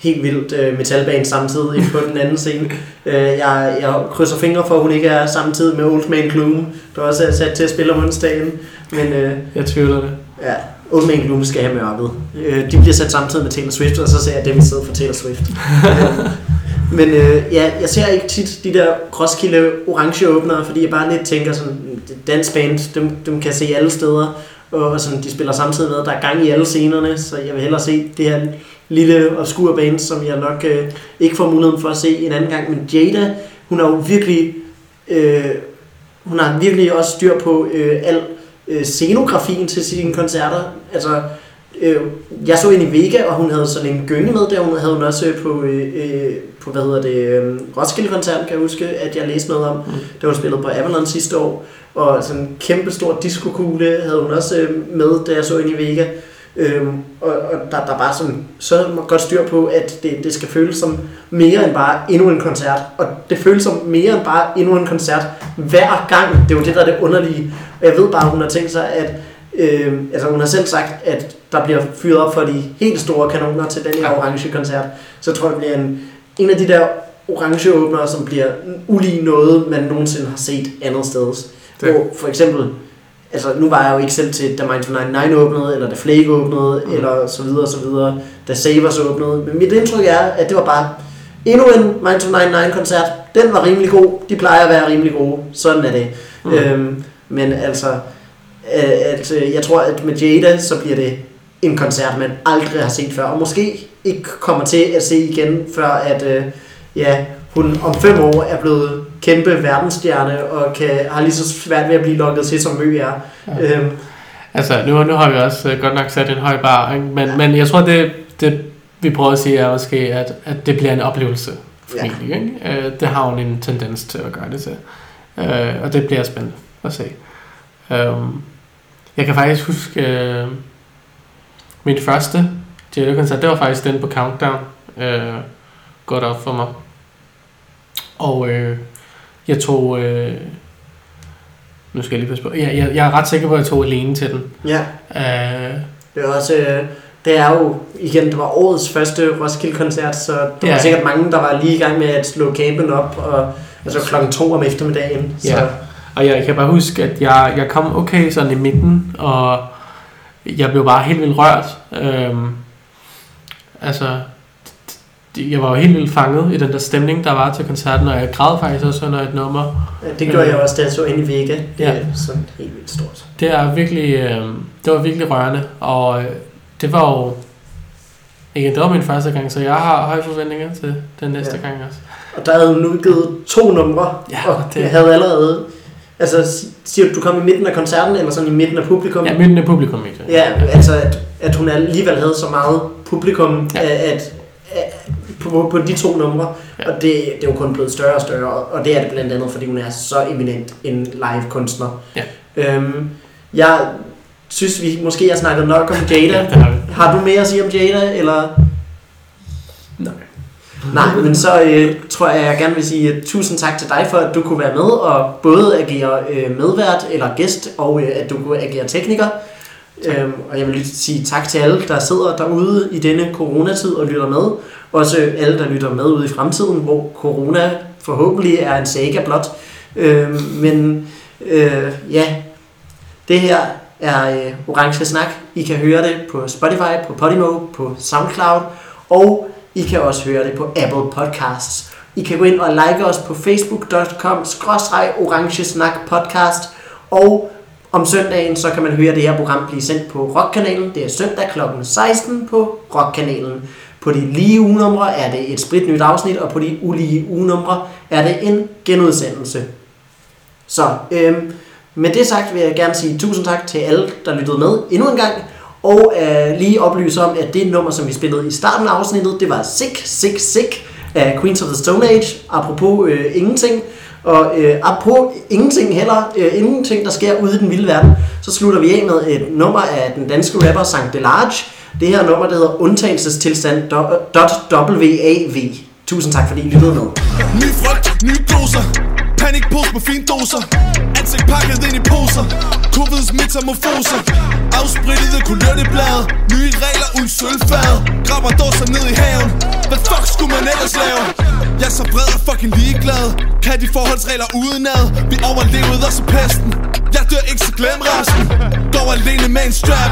helt vildt øh, metalband samtidig på den anden scene. Øh, jeg, jeg krydser fingre for, at hun ikke er samtidig med Old Man Gloom, der også er sat til at spille om onsdagen. Men øh, Jeg tvivler det. ja, Old Man Gloom skal have mørket. Øh, de bliver sat samtidig med Taylor Swift, og så ser jeg dem i stedet for Taylor Swift. Men øh, ja, jeg ser ikke tit de der Roskilde orange åbnere, fordi jeg bare lidt tænker sådan, dansband, dem, dem kan jeg se alle steder, og sådan, de spiller samtidig med, der er gang i alle scenerne, så jeg vil hellere se det her lille obskur band, som jeg nok øh, ikke får muligheden for at se en anden gang. Men Jada, hun har jo virkelig, øh, hun har virkelig også styr på øh, al øh, scenografien til sine koncerter. Altså, øh, jeg så hende i Vega, og hun havde sådan en gynge med der. Hun havde hun også øh, på, øh, øh, på hvad hedder det, øh, Roskilde-koncerten, kan jeg huske, at jeg læste noget om. Mm. Da hun spillede på Avalon sidste år. Og sådan en kæmpe stor diskokugle havde hun også øh, med, da jeg så hende i Vega. Øhm, og, og der, der er bare sådan, så godt styr på, at det, det skal føles som mere end bare endnu en koncert. Og det føles som mere end bare endnu en koncert hver gang. Det er jo det, der er det underlige. Og jeg ved bare, at hun har tænkt sig, at øh, altså hun har selv sagt, at der bliver fyret op for de helt store kanoner til den her Ja. orange koncert. Så jeg tror, det bliver en, en af de der orange åbnere, som bliver ulig noget, man nogensinde har set andet sted. Det- Hvor for eksempel, altså nu var jeg jo ikke selv til, da Minds 99 åbnede, eller da Flake åbnede, Mm. eller så videre, så videre, da Savers åbnede. Men mit indtryk er, at det var bare endnu en Minds 99 koncert. Den var rimelig god. De plejer at være rimelig gode. Sådan er det. Mm. Øhm, men altså, øh, at, øh, jeg tror, at med Jada, så bliver det en koncert, man aldrig har set før, og måske ikke kommer til at se igen, før at øh, ja, hun om fem år er blevet kæmpe verdensstjerne, og kan, har lige så svært ved at blive lukket til, som Mø er. Ja. Øhm, Altså, nu, nu har vi også øh, godt nok sat en høj bar, ikke? Men, ja. men jeg tror, det, det vi prøver at sige er måske, at, at det bliver en oplevelse for Ja. ikke? Øh, det har hun en tendens til at gøre det til. Øh, og det bliver spændende at se. Um, jeg kan faktisk huske, øh, min første Jada-koncert, det var faktisk den på Countdown. Øh, godt op for mig. Og øh, jeg tog... Øh, nu skal jeg lige passe på. Jeg, jeg, jeg er ret sikker på, at jeg tog alene til den. ja, Øh, det er også... Øh, det er jo, igen, det var årets første Roskilde-koncert, så der Ja. var sikkert mange, der var lige i gang med at slå campen op, og altså klokken to om eftermiddagen. Så, Ja. Og jeg kan bare huske, at jeg, jeg kom okay sådan i midten, og jeg blev bare helt vildt rørt. Øhm, altså, jeg var jo helt vildt fanget i den der stemning, der var til koncerten, og jeg græd faktisk også under et nummer. Ja, det gjorde jeg også, da jeg så ind i Vega. Det Ja. er sådan helt vildt stort. Det er virkelig, øh, det var virkelig rørende, og øh, det var jo, igen, det var min første gang, så jeg har høje forventninger til den næste Ja. gang også. Og der havde hun udgivet to numre, Ja, og det- det havde allerede Altså, si- siger du, du kom i midten af koncerten, eller sådan i midten af publikum? Ja, midten af publikum, ikke? Ja, altså at, at hun alligevel havde så meget publikum, Ja. ja. at, at på, på de to numre, Ja. og det, det er jo kun blevet større og større, og det er det blandt andet, fordi hun er så eminent en live-kunstner. Ja. Øhm, jeg synes, vi måske har snakket nok om Jada. Ja, har. Har du mere at sige om Jada, eller... Nej. Nej, men så øh, tror jeg, jeg gerne vil sige uh, tusind tak til dig for, at du kunne være med og både agere øh, medvært eller gæst, og øh, at du kunne agere tekniker. Øhm, og jeg vil lige sige tak til alle, der sidder derude i denne coronatid og lytter med. Også alle, der lytter med ude i fremtiden, hvor corona forhåbentlig er en saga blot. Øhm, men øh, ja, det her er øh, Orange Snak. I kan høre det på Spotify, på Podimo, på Soundcloud, og I kan også høre det på Apple Podcasts. I kan gå ind og like os på facebook.com orange snak podcast og om søndagen, så kan man høre det her program blive sendt på Rockkanalen. Det er søndag kl. 16 på Rockkanalen. På de lige ugenumre er det et spritnyt afsnit, og på de ulige ugenumre er det en genudsendelse. Så øhm, med det sagt vil jeg gerne sige tusind tak til alle, der lyttede med endnu en gang. Og øh, lige oplyse om, at det nummer, som vi spillede i starten af afsnittet, det var Sick, Sick, Sick af Queens of the Stone Age. Apropos øh, ingenting. Og øh, apropos ingenting heller, øh, ingenting der sker ude i den vilde verden, så slutter vi af med et nummer af den danske rapper Sankt Delarge. Det her nummer, der hedder Undtagelsestilstand .wav. Tusind tak, fordi I lyttede med. Ny frygt, nye doser Panikpose med fine doser. Ansigt pakket ind i poser. Covids metamorfoser Afsprittede kulørte blade Nye regler uden sølvfad. Grabber dåser ned i haven. Hvad fuck skulle man ellers lave? Jeg er så bred og fucking ligeglad. Kan de forholdsregler udenad? Vi overlevede også pesten. Jeg dør ikke, så glem resten. Går alene med en strap.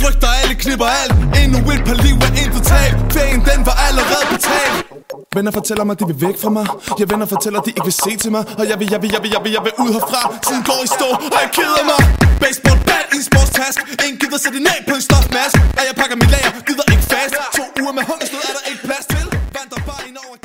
Frygter alle, knipper alt. Endnu et par liv er intet tab. Ferien den var allerede betalt. Venner fortæller mig, de vil væk fra mig. Jeg venner fortæller, de ikke vil se til mig. Og jeg vil, jeg vil, jeg vil, jeg vil, jeg vil ud herfra. Tiden går i stå, og jeg keder mig. Baseball bat i en sportstask. Ingen gider sætte en af på en stofmask Og jeg pakker mit lager, gider ikke fast. To uger med hungersnød er der ikke plads til. Vandrer bare ind over